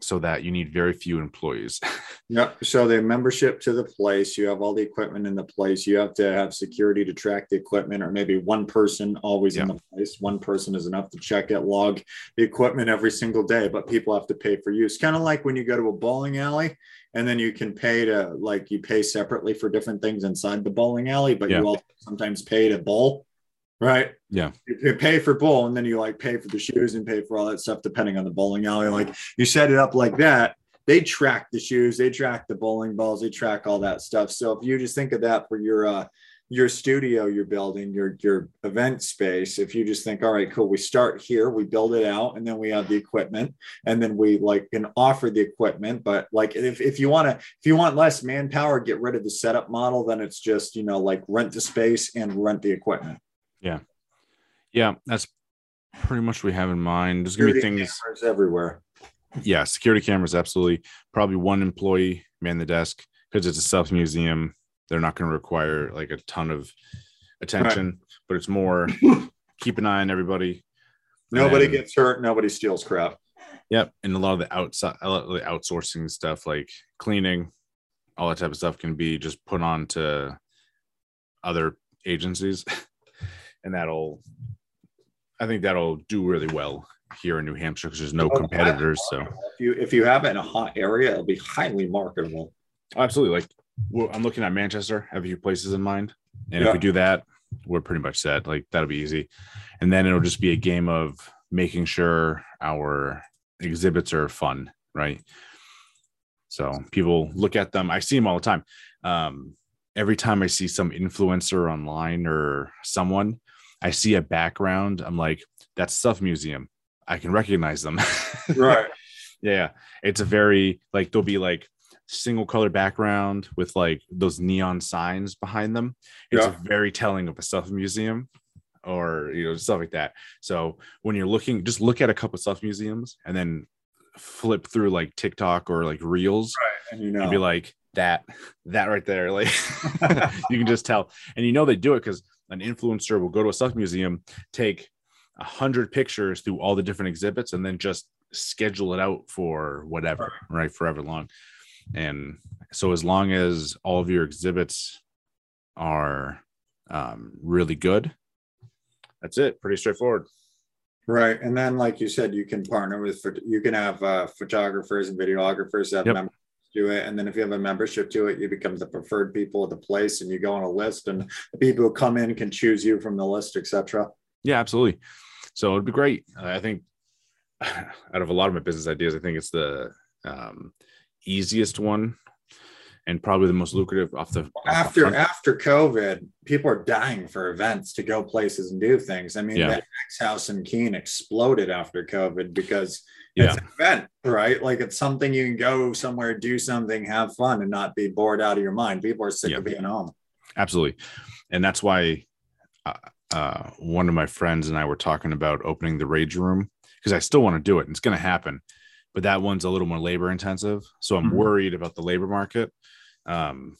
Speaker 2: So that you need very few employees.
Speaker 1: Yep. So the membership to the place, you have all the equipment in the place. You have to have security to track the equipment, or maybe one person always in the place. One person is enough to check it, log the equipment every single day, but people have to pay for use. Kind of like when you go to a bowling alley and then you can pay to like you pay separately for different things inside the bowling alley, but
Speaker 2: Yeah.
Speaker 1: you also sometimes pay to bowl. Right.
Speaker 2: Yeah.
Speaker 1: You pay for bowl and then you like pay for the shoes and pay for all that stuff depending on the bowling alley. Like you set it up like that, they track the shoes, they track the bowling balls, they track all that stuff. So if you just think of that for your uh, your studio you're building your your event space if you just think all right cool we start here we build it out and then we have the equipment and then we like can offer the equipment but like if, if you want to if you want less manpower get rid of the setup model then it's just you know like rent the space and rent the equipment
Speaker 2: yeah yeah that's pretty much what we have in mind there's gonna be things
Speaker 1: everywhere
Speaker 2: yeah security cameras absolutely probably one employee man the desk because it's a self museum they're not going to require like a ton of attention, right. but it's more keep an eye on everybody.
Speaker 1: Nobody and, gets hurt. Nobody steals crap.
Speaker 2: Yep, and a lot of the outside, a lot of the outsourcing stuff like cleaning, all that type of stuff can be just put on to other agencies, and that'll, I think that'll do really well here in New Hampshire because there's no competitors. So
Speaker 1: if you if you have it in a hot area, it'll be highly marketable.
Speaker 2: Absolutely, like well, I'm looking at Manchester. Have a few places in mind, and yeah. if we do that, we're pretty much set. Like that'll be easy, and then it'll just be a game of making sure our exhibits are fun, right? So people look at them. I see them all the time. Um, every time I see some influencer online or someone, I see a background. I'm like, that's Stuff Museum. I can recognize them.
Speaker 1: right.
Speaker 2: yeah. It's a very like there'll be like single color background with like those neon signs behind them. It's yeah. very telling of a stuff museum or you know stuff like that. So when you're looking, just look at a couple stuff museums and then flip through like TikTok or like Reels,
Speaker 1: right. and you know,
Speaker 2: and be like that, that right there, like you can just tell, and you know they do it because an influencer will go to a stuff museum, take a hundred pictures through all the different exhibits, and then just schedule it out for whatever, right, forever long. And so, as long as all of your exhibits are um, really good, that's it. Pretty straightforward.
Speaker 1: Right. And then, like you said, you can partner with, you can have uh, photographers and videographers that yep. members do it. And then if you have a membership to it, you become the preferred people of the place and you go on a list and the people who come in can choose you from the list, etc.
Speaker 2: Yeah, absolutely. So it'd be great. I think out of a lot of my business ideas, I think it's the um, easiest one and probably the most lucrative off the
Speaker 1: after off the after COVID, people are dying for events to go places and do things. I mean, yeah. the X House in Keene exploded after COVID because yeah. it's an event, right? Like it's something you can go somewhere, do something, have fun, and not be bored out of your mind. People are sick yeah. of being home.
Speaker 2: Absolutely, and that's why uh, uh, one of my friends and I were talking about opening the Rage Room because I still want to do it. And it's going to happen but that one's a little more labor intensive. So I'm mm-hmm. worried about the labor market. Um,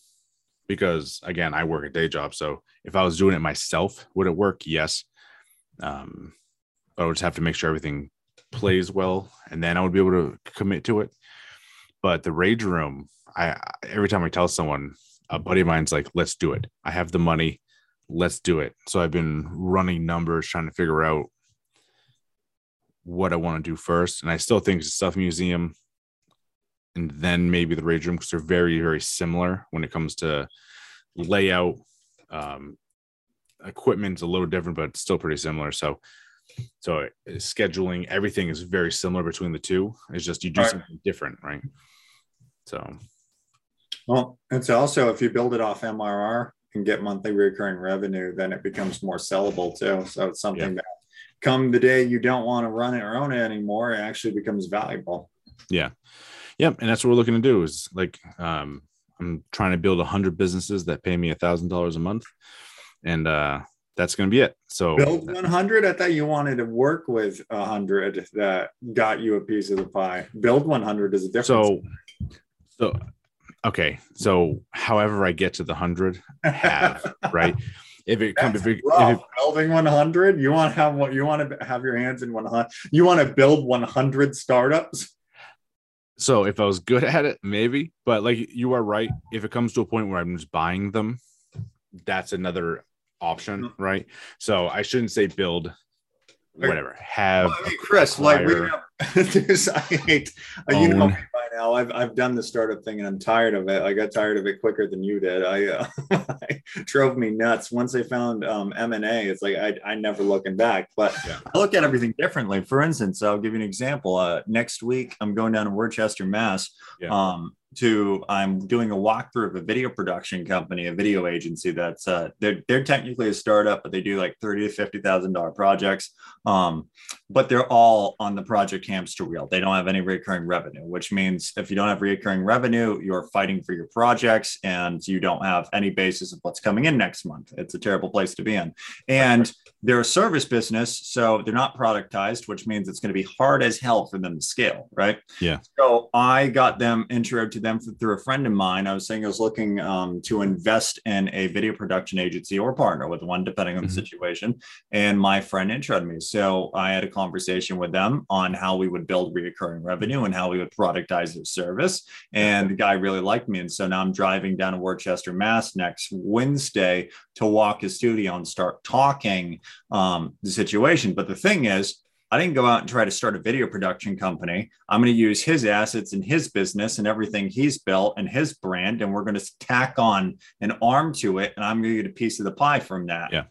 Speaker 2: because again, I work a day job. So if I was doing it myself, would it work? Yes. Um, but I would just have to make sure everything plays well and then I would be able to commit to it. But the rage room, I every time I tell someone, a buddy of mine's like, let's do it. I have the money. Let's do it. So I've been running numbers, trying to figure out what I want to do first. And I still think it's a stuff museum and then maybe the rage room because they're very, very similar when it comes to layout. Um, equipment's a little different, but still pretty similar. So, so uh, scheduling everything is very similar between the two. It's just you do right. something different, right? So,
Speaker 1: well, it's also if you build it off MRR and get monthly recurring revenue, then it becomes more sellable too. So it's something yeah. that come the day you don't want to run it or own it anymore, it actually becomes valuable.
Speaker 2: Yeah. Yep. And that's what we're looking to do is like, um, I'm trying to build a hundred businesses that pay me a thousand dollars a month. And, uh, that's going to be it. So
Speaker 1: build 100. I thought you wanted to work with hundred that got you a piece of the pie. Build 100 is a difference.
Speaker 2: So, so, okay. So however I get to the hundred have, right if it comes if, it, if
Speaker 1: it, building 100 you want to have what you want to have your hands in 100 you want to build 100 startups
Speaker 2: so if i was good at it maybe but like you are right if it comes to a point where i'm just buying them that's another option mm-hmm. right so i shouldn't say build whatever have
Speaker 1: well, I mean, chris like we have There's- I hate, uh, you know me by now. I've, I've done the startup thing and I'm tired of it. I got tired of it quicker than you did. I, uh, drove me nuts. Once I found um, M&A, it's like I, I never looking back. But
Speaker 2: Yeah.
Speaker 1: I look at everything differently. For instance, I'll give you an example. Uh, next week, I'm going down to Worcester, Mass.
Speaker 2: Yeah.
Speaker 1: Um, to I'm doing a walkthrough of a video production company, a video agency that's uh, they're they're technically a startup, but they do like thirty to fifty thousand dollar projects. Um, but they're all on the project hamster wheel. They don't have any recurring revenue, which means if you don't have recurring revenue, you're fighting for your projects and you don't have any basis of what's coming in next month. It's a terrible place to be in. And they're a service business, so they're not productized, which means it's going to be hard as hell for them to scale, right?
Speaker 2: Yeah.
Speaker 1: So I got them intro to them through a friend of mine. I was saying I was looking um, to invest in a video production agency or partner with one, depending on the
Speaker 2: Mhm.
Speaker 1: situation. And my friend introed me. So I had a conversation with them on how we would build recurring revenue and how we would productize their service. And the guy really liked me. And so now I'm driving down to Worcester, Mass next Wednesday to walk his studio and start talking um, the situation. But the thing is, I didn't go out and try to start a video production company. I'm going to use his assets and his business and everything he's built and his brand, and we're going to tack on an arm to it, and I'm going to get a piece of the pie from that.
Speaker 2: Yeah.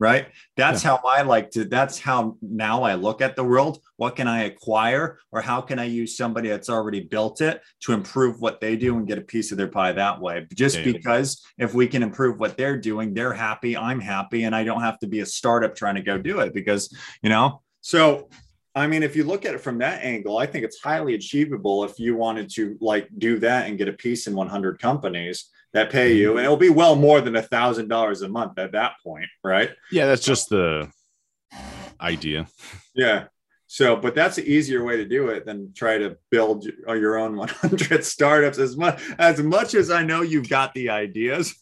Speaker 1: Right. That's how I like to. That's how now I look at the world. What can I acquire, or how can I use somebody that's already built it to improve what they do and get a piece of their pie that way? Just
Speaker 2: Yeah, yeah.
Speaker 1: because if we can improve what they're doing, they're happy, I'm happy, and I don't have to be a startup trying to go do it because you know so, I mean, if you look at it from that angle, I think it's highly achievable if you wanted to like do that and get a piece in 100 companies that pay mm-hmm. you, and it'll be well more than a thousand dollars a month at that point, right?
Speaker 2: Yeah, that's just the idea.
Speaker 1: Yeah. So, but that's an easier way to do it than try to build your own 100 startups. As much as much as I know you've got the ideas,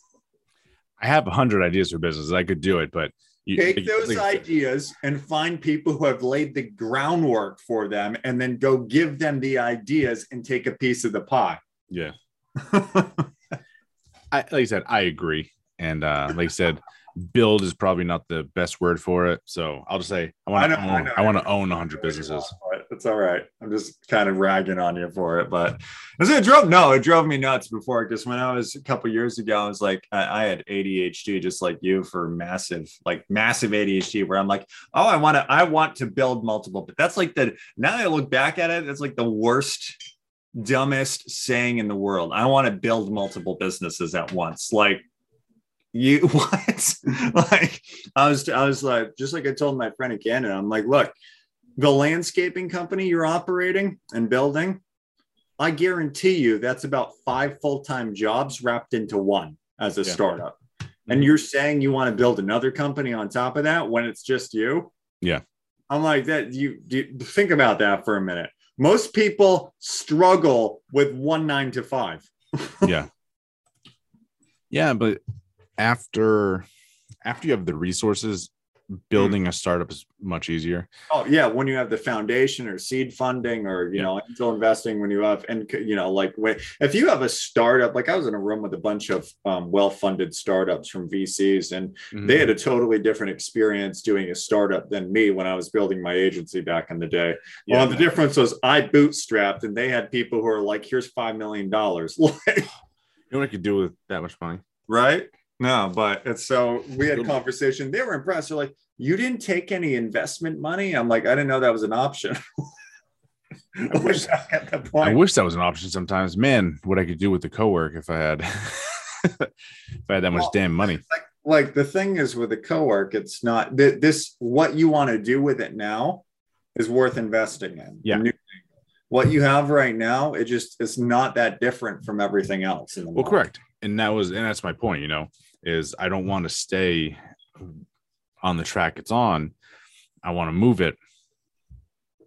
Speaker 2: I have a hundred ideas for business. I could do it, but you
Speaker 1: take
Speaker 2: like-
Speaker 1: those
Speaker 2: like
Speaker 1: ideas and find people who have laid the groundwork for them and then go give them the ideas and take a piece of the pie.
Speaker 2: Yeah. I like I said, I agree. And uh, like I said, build is probably not the best word for it. So I'll just say I want to
Speaker 1: I
Speaker 2: own. I want to own 100 businesses.
Speaker 1: It's all right. I'm just kind of ragging on you for it, but it drove? No, it drove me nuts before because when I was a couple years ago, I was like, I, I had ADHD just like you for massive, like massive ADHD, where I'm like, oh, I want to, I want to build multiple, but that's like the now that I look back at it, it's like the worst, dumbest saying in the world. I want to build multiple businesses at once, like. You what? like I was, I was like, just like I told my friend in Canada, I'm like, look, the landscaping company you're operating and building, I guarantee you that's about five full time jobs wrapped into one as a
Speaker 2: Yeah.
Speaker 1: startup. And mm-hmm. you're saying you want to build another company on top of that when it's just you?
Speaker 2: Yeah.
Speaker 1: I'm like that. You, you think about that for a minute. Most people struggle with one nine to five.
Speaker 2: yeah. Yeah, but after after you have the resources, building a startup is much easier.
Speaker 1: Oh yeah, when you have the foundation or seed funding or you
Speaker 2: Yeah.
Speaker 1: know angel investing, when you have and you know like when, if you have a startup, like I was in a room with a bunch of um, well-funded startups from VCs, and
Speaker 2: Mhm.
Speaker 1: they had a totally different experience doing a startup than me when I was building my agency back in the day.
Speaker 2: Yeah.
Speaker 1: well, the difference was I bootstrapped, and they had people who are like, "Here's five million dollars,"
Speaker 2: you know what I could do with that much money?
Speaker 1: right? No, but it's so we had a conversation. They were impressed. They're like, "You didn't take any investment money." I'm like, "I didn't know that was an option." I wish I at the
Speaker 2: I wish that was an option sometimes. Man, what I could do with the co-work if I had if I had that much
Speaker 1: Well,
Speaker 2: damn money.
Speaker 1: like the thing is with the co-work, it's not th- this. What you want to do with it now is worth investing in.
Speaker 2: Yeah.
Speaker 1: New. What you have right now, it just it's not that different from everything else. In the
Speaker 2: Well,
Speaker 1: market.
Speaker 2: correct. And that was and that's my point, you know, is I don't want to stay on the track it's on. I want to move it.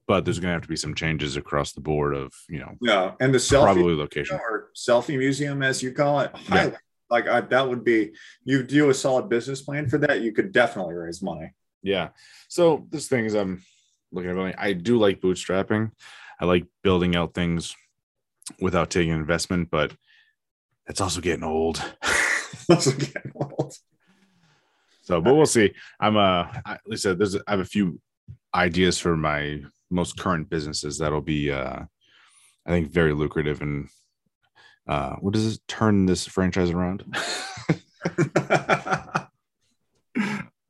Speaker 2: But there's gonna have to be some changes across the board of, you know,
Speaker 1: Yeah, and the selfie
Speaker 2: probably location.
Speaker 1: or selfie museum, as you call it, highly, like I, that would be you do a solid business plan for that. You could definitely raise money.
Speaker 2: Yeah. So this thing is I'm looking at building. I do like bootstrapping. I like building out things without taking investment, but it's also getting old.
Speaker 1: Also getting old.
Speaker 2: So, but we'll see. I'm uh, I, said, there's I have a few ideas for my most current businesses that'll be uh I think very lucrative and uh what does it turn this franchise around?
Speaker 1: oh,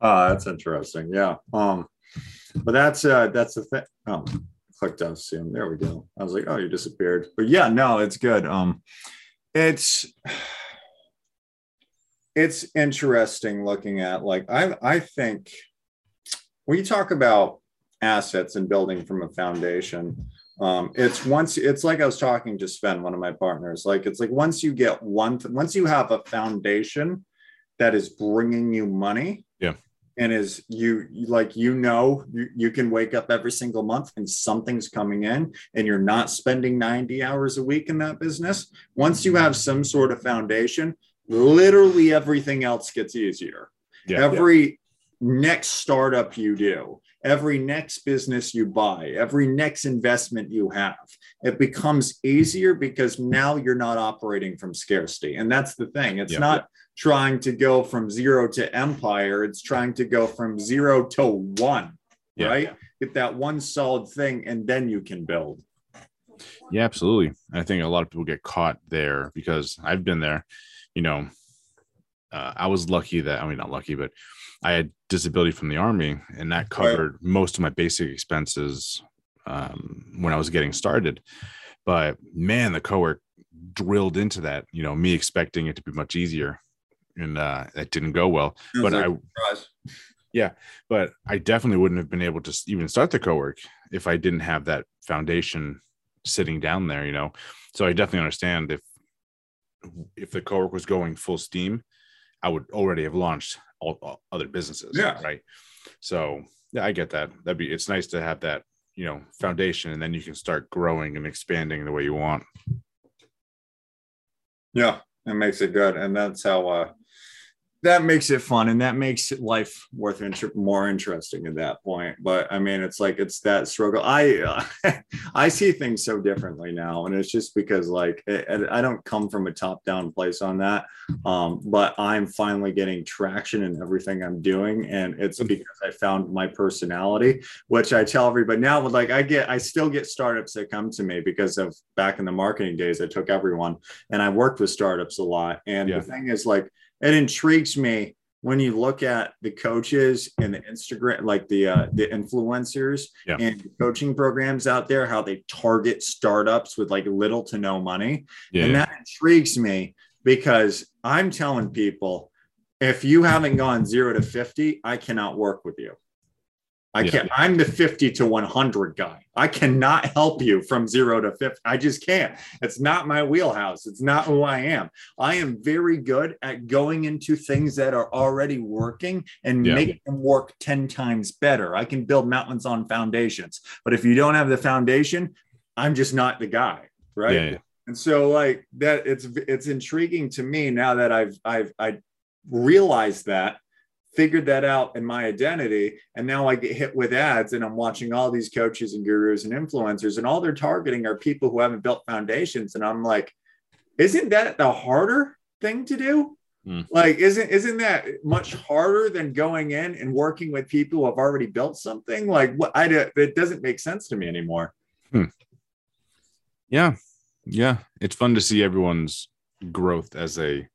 Speaker 1: that's interesting. Yeah. Um, but that's uh that's the thing. Oh, clicked on Zoom. There we go. I was like, oh, you disappeared. But yeah, no, it's good. Um, it's it's interesting looking at like I I think when you talk about assets and building from a foundation, um, it's once it's like I was talking to Sven, one of my partners. Like it's like once you get one, once you have a foundation that is bringing you money,
Speaker 2: yeah,
Speaker 1: and is you like you know you, you can wake up every single month and something's coming in, and you're not spending ninety hours a week in that business. Once you have some sort of foundation, literally everything else gets easier.
Speaker 2: Yeah,
Speaker 1: every yeah. next startup you do every next business you buy, every next investment you have. It becomes easier because now you're not operating from scarcity. And that's the thing. It's yep. not trying to go from zero to empire, it's trying to go from zero to one, yeah. right? Get that one solid thing, and then you can build.
Speaker 2: Yeah, absolutely. I think a lot of people get caught there because I've been there. You know, uh, I was lucky that I mean not lucky, but I had disability from the army, and that covered right. most of my basic expenses um, when I was getting started. But man, the cowork drilled into that. You know, me expecting it to be much easier, and uh, that didn't go well. But like I, yeah, but I definitely wouldn't have been able to even start the cowork if I didn't have that foundation sitting down there. You know, so I definitely understand if if the cowork was going full steam, I would already have launched all, all other businesses.
Speaker 1: Yeah.
Speaker 2: Right. So yeah, I get that. That'd be it's nice to have that, you know, foundation and then you can start growing and expanding the way you want.
Speaker 1: Yeah, it makes it good. And that's how uh that makes it fun and that makes life worth inter- more interesting at that point but i mean it's like it's that struggle i uh, i see things so differently now and it's just because like it, i don't come from a top down place on that um, but i'm finally getting traction in everything i'm doing and it's mm. because i found my personality which i tell everybody now but like i get i still get startups that come to me because of back in the marketing days i took everyone and i worked with startups a lot and yeah. the thing is like it intrigues me when you look at the coaches and the Instagram, like the uh, the influencers
Speaker 2: yeah.
Speaker 1: and coaching programs out there, how they target startups with like little to no money,
Speaker 2: yeah.
Speaker 1: and that intrigues me because I'm telling people, if you haven't gone zero to fifty, I cannot work with you. I yeah. can't. I'm the 50 to 100 guy. I cannot help you from zero to 50. I just can't. It's not my wheelhouse. It's not who I am. I am very good at going into things that are already working and yeah. making them work 10 times better. I can build mountains on foundations. But if you don't have the foundation, I'm just not the guy. Right. Yeah, and so like that it's it's intriguing to me now that I've I've I realized that figured that out in my identity. And now i get hit with ads and i'm watching all these coaches and gurus and influencers and all they're targeting are people who haven't built foundations. And i'm like isn't that the harder thing to do? Mm. like isn't isn't that much harder than going in and working with people who have already built something? Like what i do, it doesn't make sense to me anymore.
Speaker 2: Hmm. yeah. Yeah. It's fun to see everyone's growth as they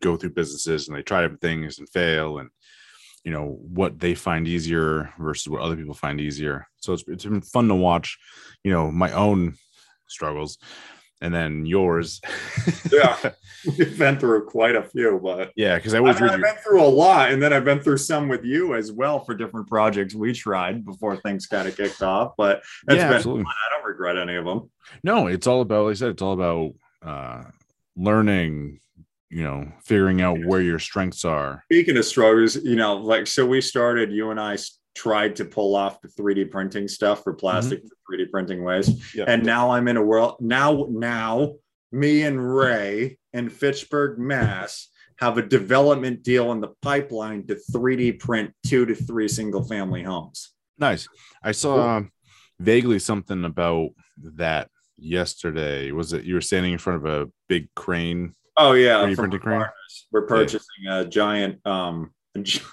Speaker 2: go through businesses and they try different things and fail and you know what they find easier versus what other people find easier. So it's, it's been fun to watch you know my own struggles and then yours.
Speaker 1: Yeah. We've been through quite a few but
Speaker 2: yeah because i was
Speaker 1: I have been through a lot and then i've been through some with you as well for different projects we tried before things kind of kicked off but it's yeah, been absolutely. Fun. i don't regret any of them
Speaker 2: no it's all about like i said it's all about uh learning you know figuring out where your strengths are
Speaker 1: speaking of struggles you know like so we started you and i tried to pull off the 3d printing stuff for plastic mm-hmm. 3d printing ways yep. and now i'm in a world now now me and ray in fitchburg mass have a development deal in the pipeline to 3d print two to three single family homes
Speaker 2: nice i saw cool. Um, vaguely something about that yesterday was it you were standing in front of a big crane
Speaker 1: Oh yeah, we're purchasing a giant, um, a giant,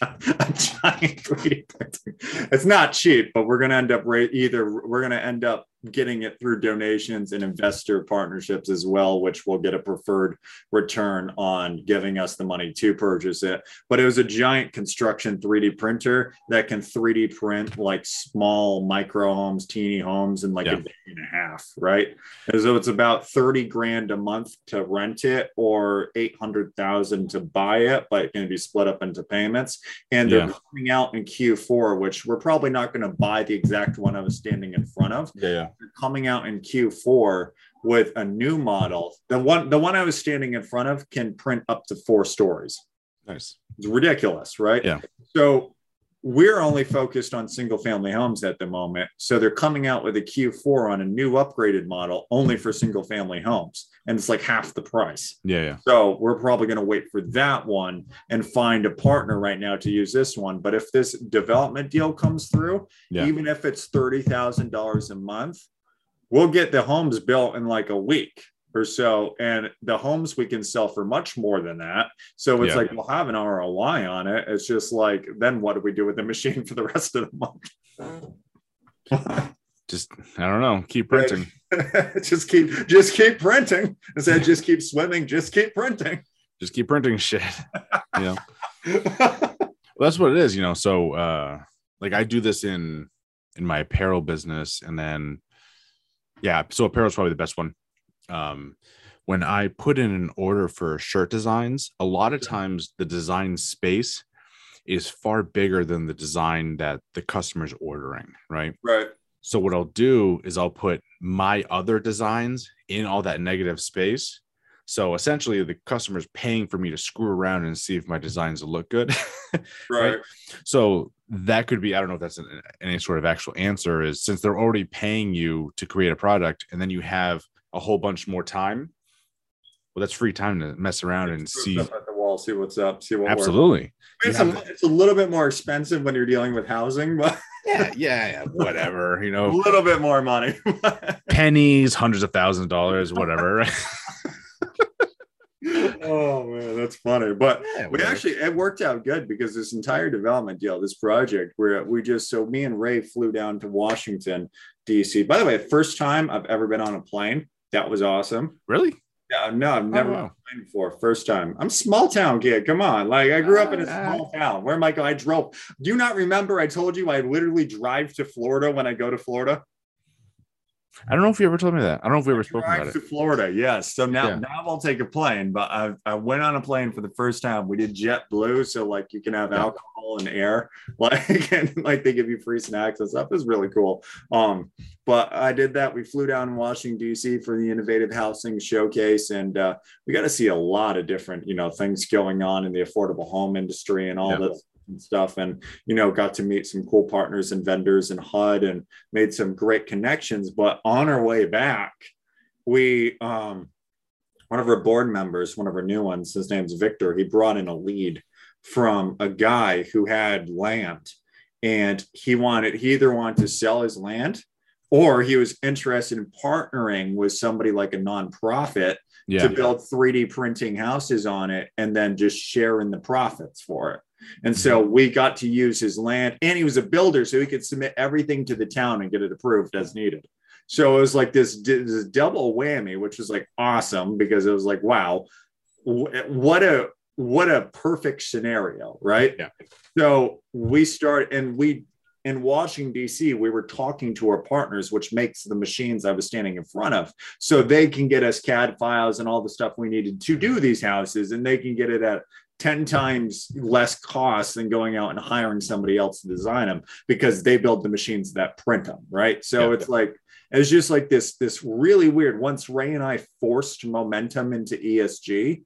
Speaker 1: a giant 3D printing. It's not cheap, but we're going to end up right either we're going to end up getting it through donations and investor partnerships as well, which will get a preferred return on giving us the money to purchase it. But it was a giant construction 3D printer that can 3D print like small micro homes, teeny homes in like yeah. a day and a half, right? And so it's about 30 grand a month to rent it or 800,000 to buy it, but it's going to be split up into payments. And they're yeah. coming out in Q4, which we're probably not going to buy the exact one I was standing in front of.
Speaker 2: Yeah. yeah
Speaker 1: coming out in Q4 with a new model. The one the one I was standing in front of can print up to four stories.
Speaker 2: Nice.
Speaker 1: It's ridiculous, right?
Speaker 2: Yeah.
Speaker 1: So we're only focused on single family homes at the moment. So they're coming out with a Q4 on a new upgraded model only for single family homes. And it's like half the price.
Speaker 2: Yeah. yeah.
Speaker 1: So we're probably going to wait for that one and find a partner right now to use this one. But if this development deal comes through, yeah. even if it's $30,000 a month, we'll get the homes built in like a week or so and the homes we can sell for much more than that. So it's yeah. like we'll have an roi on it. It's just like then what do we do with the machine for the rest of the month?
Speaker 2: Just i don't know. Keep printing.
Speaker 1: Just keep just keep printing. Instead just keep swimming just keep printing.
Speaker 2: Just keep printing shit. You know well, that's what it is you know. So uh like i do this in in my apparel business and then yeah, so apparel is probably the best one. Um, when I put in an order for shirt designs, a lot of times the design space is far bigger than the design that the customer's ordering, right?
Speaker 1: Right.
Speaker 2: So what I'll do is I'll put my other designs in all that negative space. So essentially the customer's paying for me to screw around and see if my designs look good.
Speaker 1: right. right.
Speaker 2: So that could be i don't know if that's an, any sort of actual answer is since they're already paying you to create a product and then you have a whole bunch more time. Well that's free time to mess around and see.
Speaker 1: at the wall see what's up see what
Speaker 2: absolutely.
Speaker 1: It's a, it's a little bit more expensive when you're dealing with housing but
Speaker 2: yeah, yeah, yeah, whatever, you know,
Speaker 1: a little bit more money,
Speaker 2: pennies, hundreds of thousands of dollars, whatever.
Speaker 1: Oh man, that's funny. But yeah, we actually it worked out good because this entire development deal, this project, where we just so me and Ray flew down to Washington, DC. By the way, first time I've ever been on a plane. That was awesome.
Speaker 2: Really?
Speaker 1: Yeah, no, I've never oh, wow. been before. First time. I'm small town kid. Come on. Like I grew up in a uh, small town. Where am I going? I drove. Do you not remember I told you I literally drive to Florida when I go to Florida?
Speaker 2: I don't know if you ever told me that. I don't know if we ever spoke about it.
Speaker 1: To Florida, yes. So now, yeah. now I'll take a plane. But I, I went on a plane for the first time. We did JetBlue, so like you can have yeah. alcohol and air, like and like they give you free snacks and stuff. It's really cool. Um, but I did that. We flew down in Washington D.C. for the Innovative Housing Showcase, and uh, we got to see a lot of different, you know, things going on in the affordable home industry and all yeah. this and stuff and you know got to meet some cool partners and vendors and hud and made some great connections but on our way back we um one of our board members one of our new ones his name's victor he brought in a lead from a guy who had land and he wanted he either wanted to sell his land or he was interested in partnering with somebody like a nonprofit yeah. to build 3D printing houses on it and then just share in the profits for it. And so mm-hmm. we got to use his land, and he was a builder, so he could submit everything to the town and get it approved as needed. So it was like this, this double whammy, which was like awesome because it was like, wow, what a what a perfect scenario, right?
Speaker 2: Yeah.
Speaker 1: So we start and we in Washington, D.C., we were talking to our partners, which makes the machines I was standing in front of. So they can get us CAD files and all the stuff we needed to do these houses, and they can get it at 10 times less cost than going out and hiring somebody else to design them because they build the machines that print them right? So yeah, it's like it's just like this this really weird once ray and i forced momentum into esg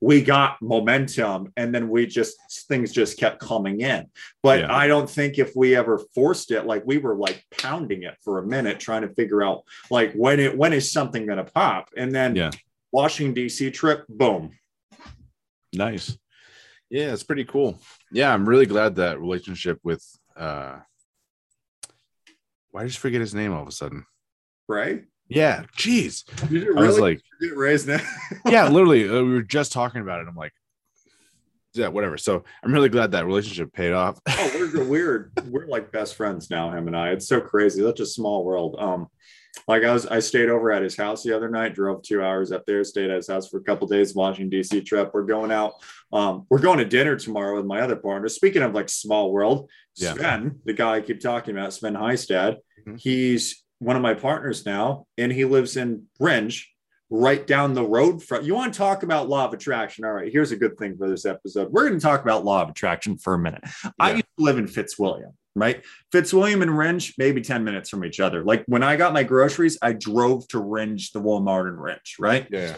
Speaker 1: we got momentum and then we just things just kept coming in. But yeah. i don't think if we ever forced it like we were like pounding it for a minute trying to figure out like when it when is something going to pop? And then
Speaker 2: yeah.
Speaker 1: Washington dc trip boom.
Speaker 2: Nice yeah, it's pretty cool. Yeah, I'm really glad that relationship with uh why did you forget his name all of a sudden?
Speaker 1: Right?
Speaker 2: Yeah, jeez. Really I was like,
Speaker 1: Ray's name?
Speaker 2: yeah, literally. Uh, we were just talking about it. I'm like, yeah, whatever. So I'm really glad that relationship paid off.
Speaker 1: oh, we're we're we're like best friends now, him and I. It's so crazy. Such a small world. Um, like I was, I stayed over at his house the other night. Drove two hours up there. Stayed at his house for a couple days. Washington D.C. trip. We're going out. Um, we're going to dinner tomorrow with my other partner. Speaking of like small world,
Speaker 2: Yeah.
Speaker 1: Sven, the guy I keep talking about, Sven Heistad.
Speaker 2: Mhm.
Speaker 1: He's one of my partners now, and he lives in Rindge, right down the road from. You want to talk about law of attraction? All right, here's a good thing for this episode. We're going to talk about law of attraction for a minute. I used to live in Fitzwilliam, right? Fitzwilliam and Rindge maybe 10 minutes from each other. Like when I got my groceries, I drove to Rindge the Walmart in Rindge right?
Speaker 2: Yeah.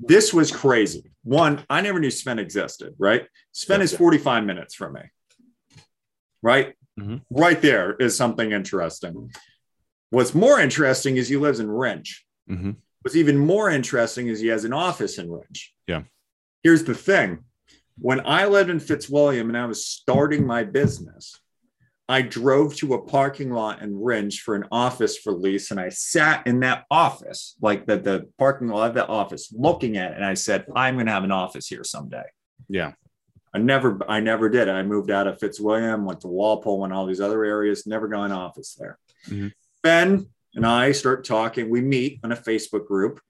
Speaker 1: This was crazy. One, I never knew Sven existed, right? Sven
Speaker 2: Yeah,
Speaker 1: is
Speaker 2: yeah.
Speaker 1: 45 minutes from me, right?
Speaker 2: Mhm.
Speaker 1: Right there is something interesting. What's more interesting is he lives in Rindge.
Speaker 2: hmm
Speaker 1: What's even more interesting is he has an office in Rindge.
Speaker 2: Yeah.
Speaker 1: Here's the thing when I lived in Fitzwilliam and I was starting my business, I drove to a parking lot in Rindge for an office for lease, and I sat in that office, like the, the parking lot of that office, looking at it, and I said, I'm going to have an office here someday.
Speaker 2: Yeah.
Speaker 1: I never, I never did. I moved out of Fitzwilliam, went to Walpole, went all these other areas, never got an office there.
Speaker 2: Mhm.
Speaker 1: Sven and I start talking. We meet on a Facebook group.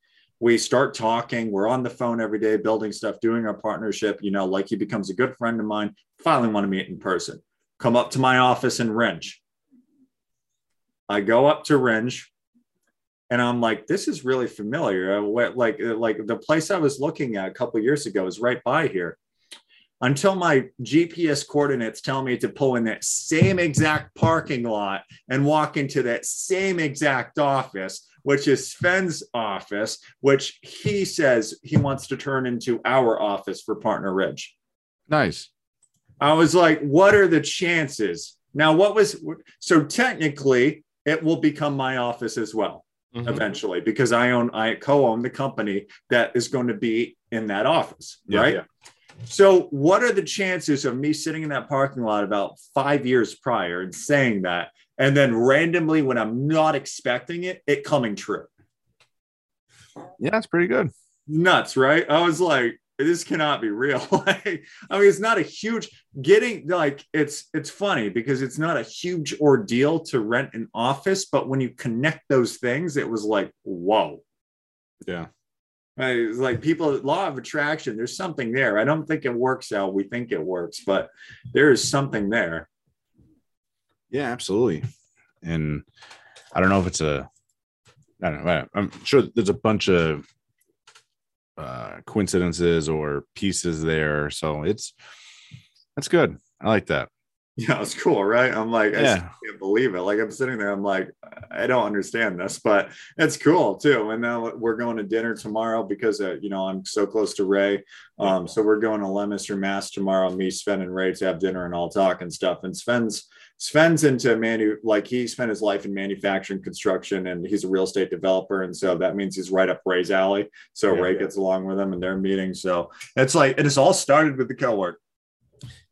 Speaker 1: We start talking. We're on the phone every day, building stuff, doing our partnership. You know, like he becomes a good friend of mine. Finally, want to meet in person. Come up to my office in Rindge. I go up to Rindge, and I'm like, this is really familiar. I went- Like, like the place I was looking at a couple years ago is right by here until my GPS coordinates tell me to pull in that same exact parking lot and walk into that same exact office, which is Sven's office, which he says he wants to turn into our office for Partner Ridge.
Speaker 2: Nice.
Speaker 1: I was like, what are the chances? Now, what was so technically it will become my office as well
Speaker 2: Mhm.
Speaker 1: eventually because I own, I co own the company that is going to be in that office,
Speaker 2: Yeah,
Speaker 1: right?
Speaker 2: yeah.
Speaker 1: So, what are the chances of me sitting in that parking lot about five years prior and saying that, and then randomly, when I'm not expecting it, it coming true?
Speaker 2: Yeah, that's pretty good.
Speaker 1: Nuts, right? I was like, this cannot be real. like, I mean, it's not a huge getting like it's it's funny because it's not a huge ordeal to rent an office, but when you connect those things, it was like, whoa.
Speaker 2: Yeah.
Speaker 1: Right, It's like people, law of attraction, there's something there. I don't think it works out. We think it works, but there is something there.
Speaker 2: Yeah, absolutely. And I don't know if it's a, I don't know. I'm sure there's a bunch of uh, coincidences or pieces there. So it's, that's good. I like that.
Speaker 1: Yeah, it's cool, right? I'm like, I
Speaker 2: Yeah.
Speaker 1: can't believe it. Like I'm sitting there, I'm like, I don't understand this, but it's cool too. And now we're going to dinner tomorrow because uh, you know I'm so close to Ray. Um, so we're going to Leominster, Mass tomorrow. Me, Sven, and Ray to have dinner and all talk and stuff. And Sven's Sven's into manu like he spent his life in manufacturing construction and he's a real estate developer. And so that means he's right up Ray's alley. So
Speaker 2: Yeah,
Speaker 1: Ray
Speaker 2: yeah.
Speaker 1: gets along with him and they're meeting. So it's like it has all started with the co-work.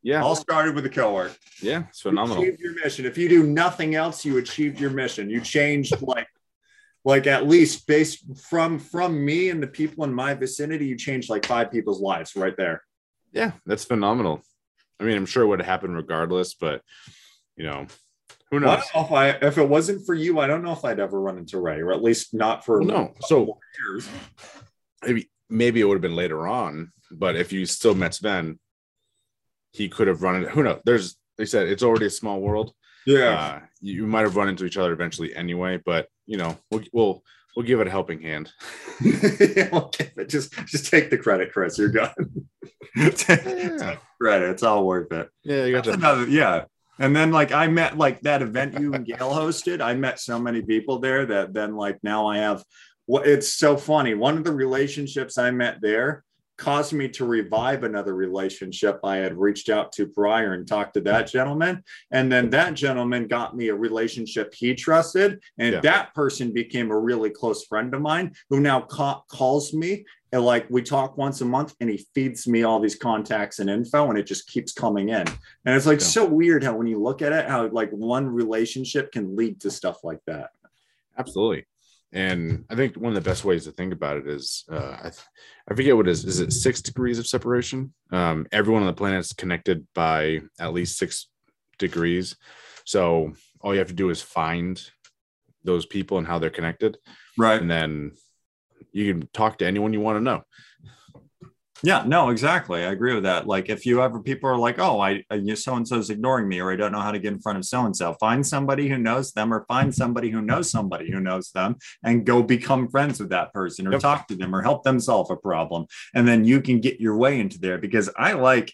Speaker 2: Yeah.
Speaker 1: All started with the co-work.
Speaker 2: Yeah. It's
Speaker 1: You
Speaker 2: phenomenal.
Speaker 1: achieved your mission. If you do nothing else, you achieved your mission. You changed like like at least based from from me and the people in my vicinity, you changed like five people's lives right there.
Speaker 2: Yeah. That's phenomenal. I mean, I'm sure it would happen regardless, but you know, who
Speaker 1: I
Speaker 2: knows?
Speaker 1: don't know if I if it wasn't for you, I don't know if I'd ever run into Ray, or at least not for
Speaker 2: Well, no. So
Speaker 1: years.
Speaker 2: maybe maybe it would have been later on, but if you still met Sven, he could have run it. Who knows? There's they said it's already a small world.
Speaker 1: Yeah.
Speaker 2: Uh, you, you might have run into each other eventually anyway, but you know, we'll we'll we'll give it a helping hand.
Speaker 1: Well, just just take the credit, Chris. You're done. take,
Speaker 2: Yeah.
Speaker 1: credit. It's all worth it.
Speaker 2: Yeah, you got
Speaker 1: That's
Speaker 2: to.
Speaker 1: another, yeah. And then like I met like that event you and Gail hosted. I met so many people there that then like now I have what it's so funny. One of the relationships I met there caused me to revive another relationship I had reached out to prior and talked to that gentleman. And then that gentleman got me a relationship he trusted. And
Speaker 2: Yeah.
Speaker 1: that person became a really close friend of mine who now ca- calls me and like we talk once a month and he feeds me all these contacts and info and it just keeps coming in. And it's like
Speaker 2: Yeah.
Speaker 1: so weird how when you look at it, how like one relationship can lead to stuff like that.
Speaker 2: Absolutely. And I think one of the best ways to think about it is uh, I, th- I forget what it is. Is it six degrees of separation? Um, everyone on the planet is connected by at least six degrees. So all you have to do is find those people and how they're connected.
Speaker 1: Right.
Speaker 2: And then you can talk to anyone you want to know.
Speaker 1: Yeah, no, exactly. I agree with that. Like, if you ever people are like, "Oh, I so and so's ignoring me," or "I don't know how to get in front of so and so," find somebody who knows them, or find somebody who knows somebody who knows them, and go become friends with that person, or yep. talk to them, or help them solve a problem, and then you can get your way into there. Because I like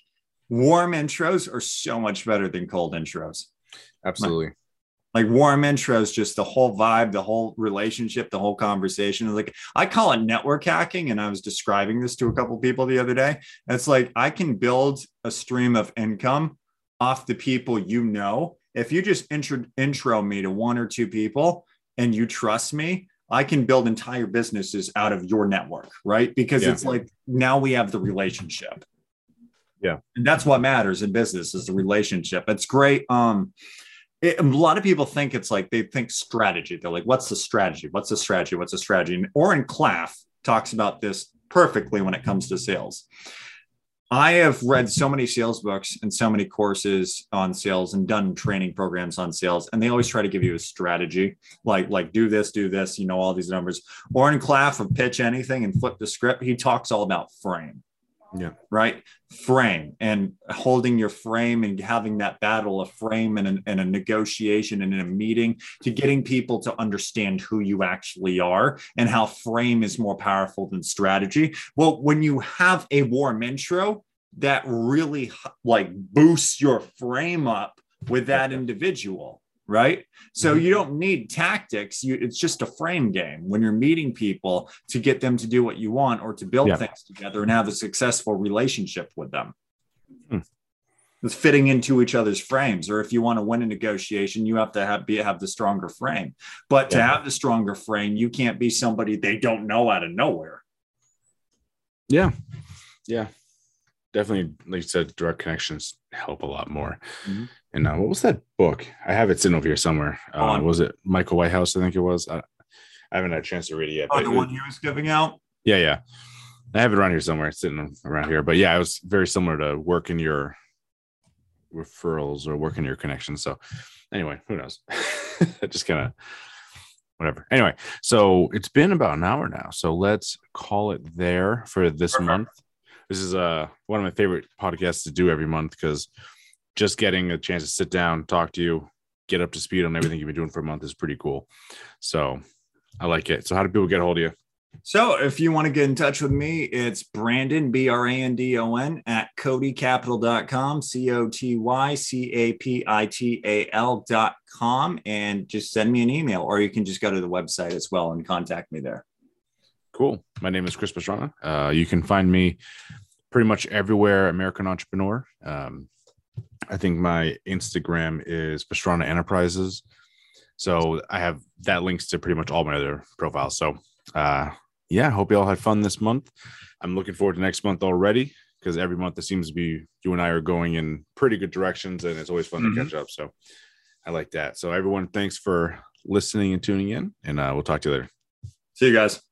Speaker 1: warm intros are so much better than cold intros.
Speaker 2: Absolutely
Speaker 1: like warm intros just the whole vibe the whole relationship the whole conversation. Like i call it network hacking and i was describing this to a couple people the other day. It's like i can build a stream of income off the people you know. If you just intro, intro me to one or two people and you trust me i can build entire businesses out of your network right? Because yeah. it's like now we have the relationship.
Speaker 2: Yeah.
Speaker 1: And that's what matters in business is the relationship. It's great um it, a lot of people think it's like they think strategy. They're like, what's the strategy? What's the strategy? What's the strategy? And Oren Klaff talks about this perfectly when it comes to sales. I have read so many sales books and so many courses on sales and done training programs on sales, and they always try to give you a strategy, like like do this, do this, you know, all these numbers. Oren Klaff of Pitch Anything and Flip the Script, he talks all about frame
Speaker 2: yeah
Speaker 1: right? Frame and holding your frame and having that battle of frame and, an, and a negotiation and in a meeting to getting people to understand who you actually are and how frame is more powerful than strategy. Well when you have a warm intro that really like boosts your frame up with that individual right? So mm-hmm. you don't need tactics. You, it's just a frame game when you're meeting people to get them to do what you want or to build yeah. things together and have a successful relationship with them. Hmm. It's fitting into each other's frames. Or if you want to win a negotiation, you have to have be have the stronger frame. But yeah. to have the stronger frame, you can't be somebody they don't know out of nowhere.
Speaker 2: Yeah. Yeah definitely, like you said, direct connections help a lot more. Mm-hmm. And uh, what was that book? I have it sitting over here somewhere. Uh, was it Michael Whitehouse? I think it was. I, I haven't had a chance to read it yet.
Speaker 1: Oh, the one he was giving out.
Speaker 2: Yeah, yeah. I have it around here somewhere, it's sitting around here. But yeah, it was very similar to working your referrals or working your connections. So anyway, who knows? just kind of whatever. Anyway, so it's been about an hour now. So let's call it there for this Perfect. month this is uh one of my favorite podcasts to do every month because just getting a chance to sit down, talk to you, get up to speed on everything you've been doing for a month is pretty cool. So I like it. So how do people get a hold of you?
Speaker 1: So if you want to get in touch with me, it's Brandon, B R A N D O N, at cotycapital.com, C O T Y C A P I T A L.com, and just send me an email, or you can just go to the website as well and contact me there.
Speaker 2: Cool. My name is Chris Pastrana. Uh, you can find me pretty much everywhere American Entrepreneur. Um, I think my Instagram is Pastrana Enterprises. So I have that links to pretty much all my other profiles. So uh, yeah, hope you all had fun this month. I'm looking forward to next month already because every month it seems to be you and I are going in pretty good directions and it's always fun mm-hmm. to catch up. So I like that. So everyone, thanks for listening and tuning in, and uh, we'll talk to you later.
Speaker 1: See you guys.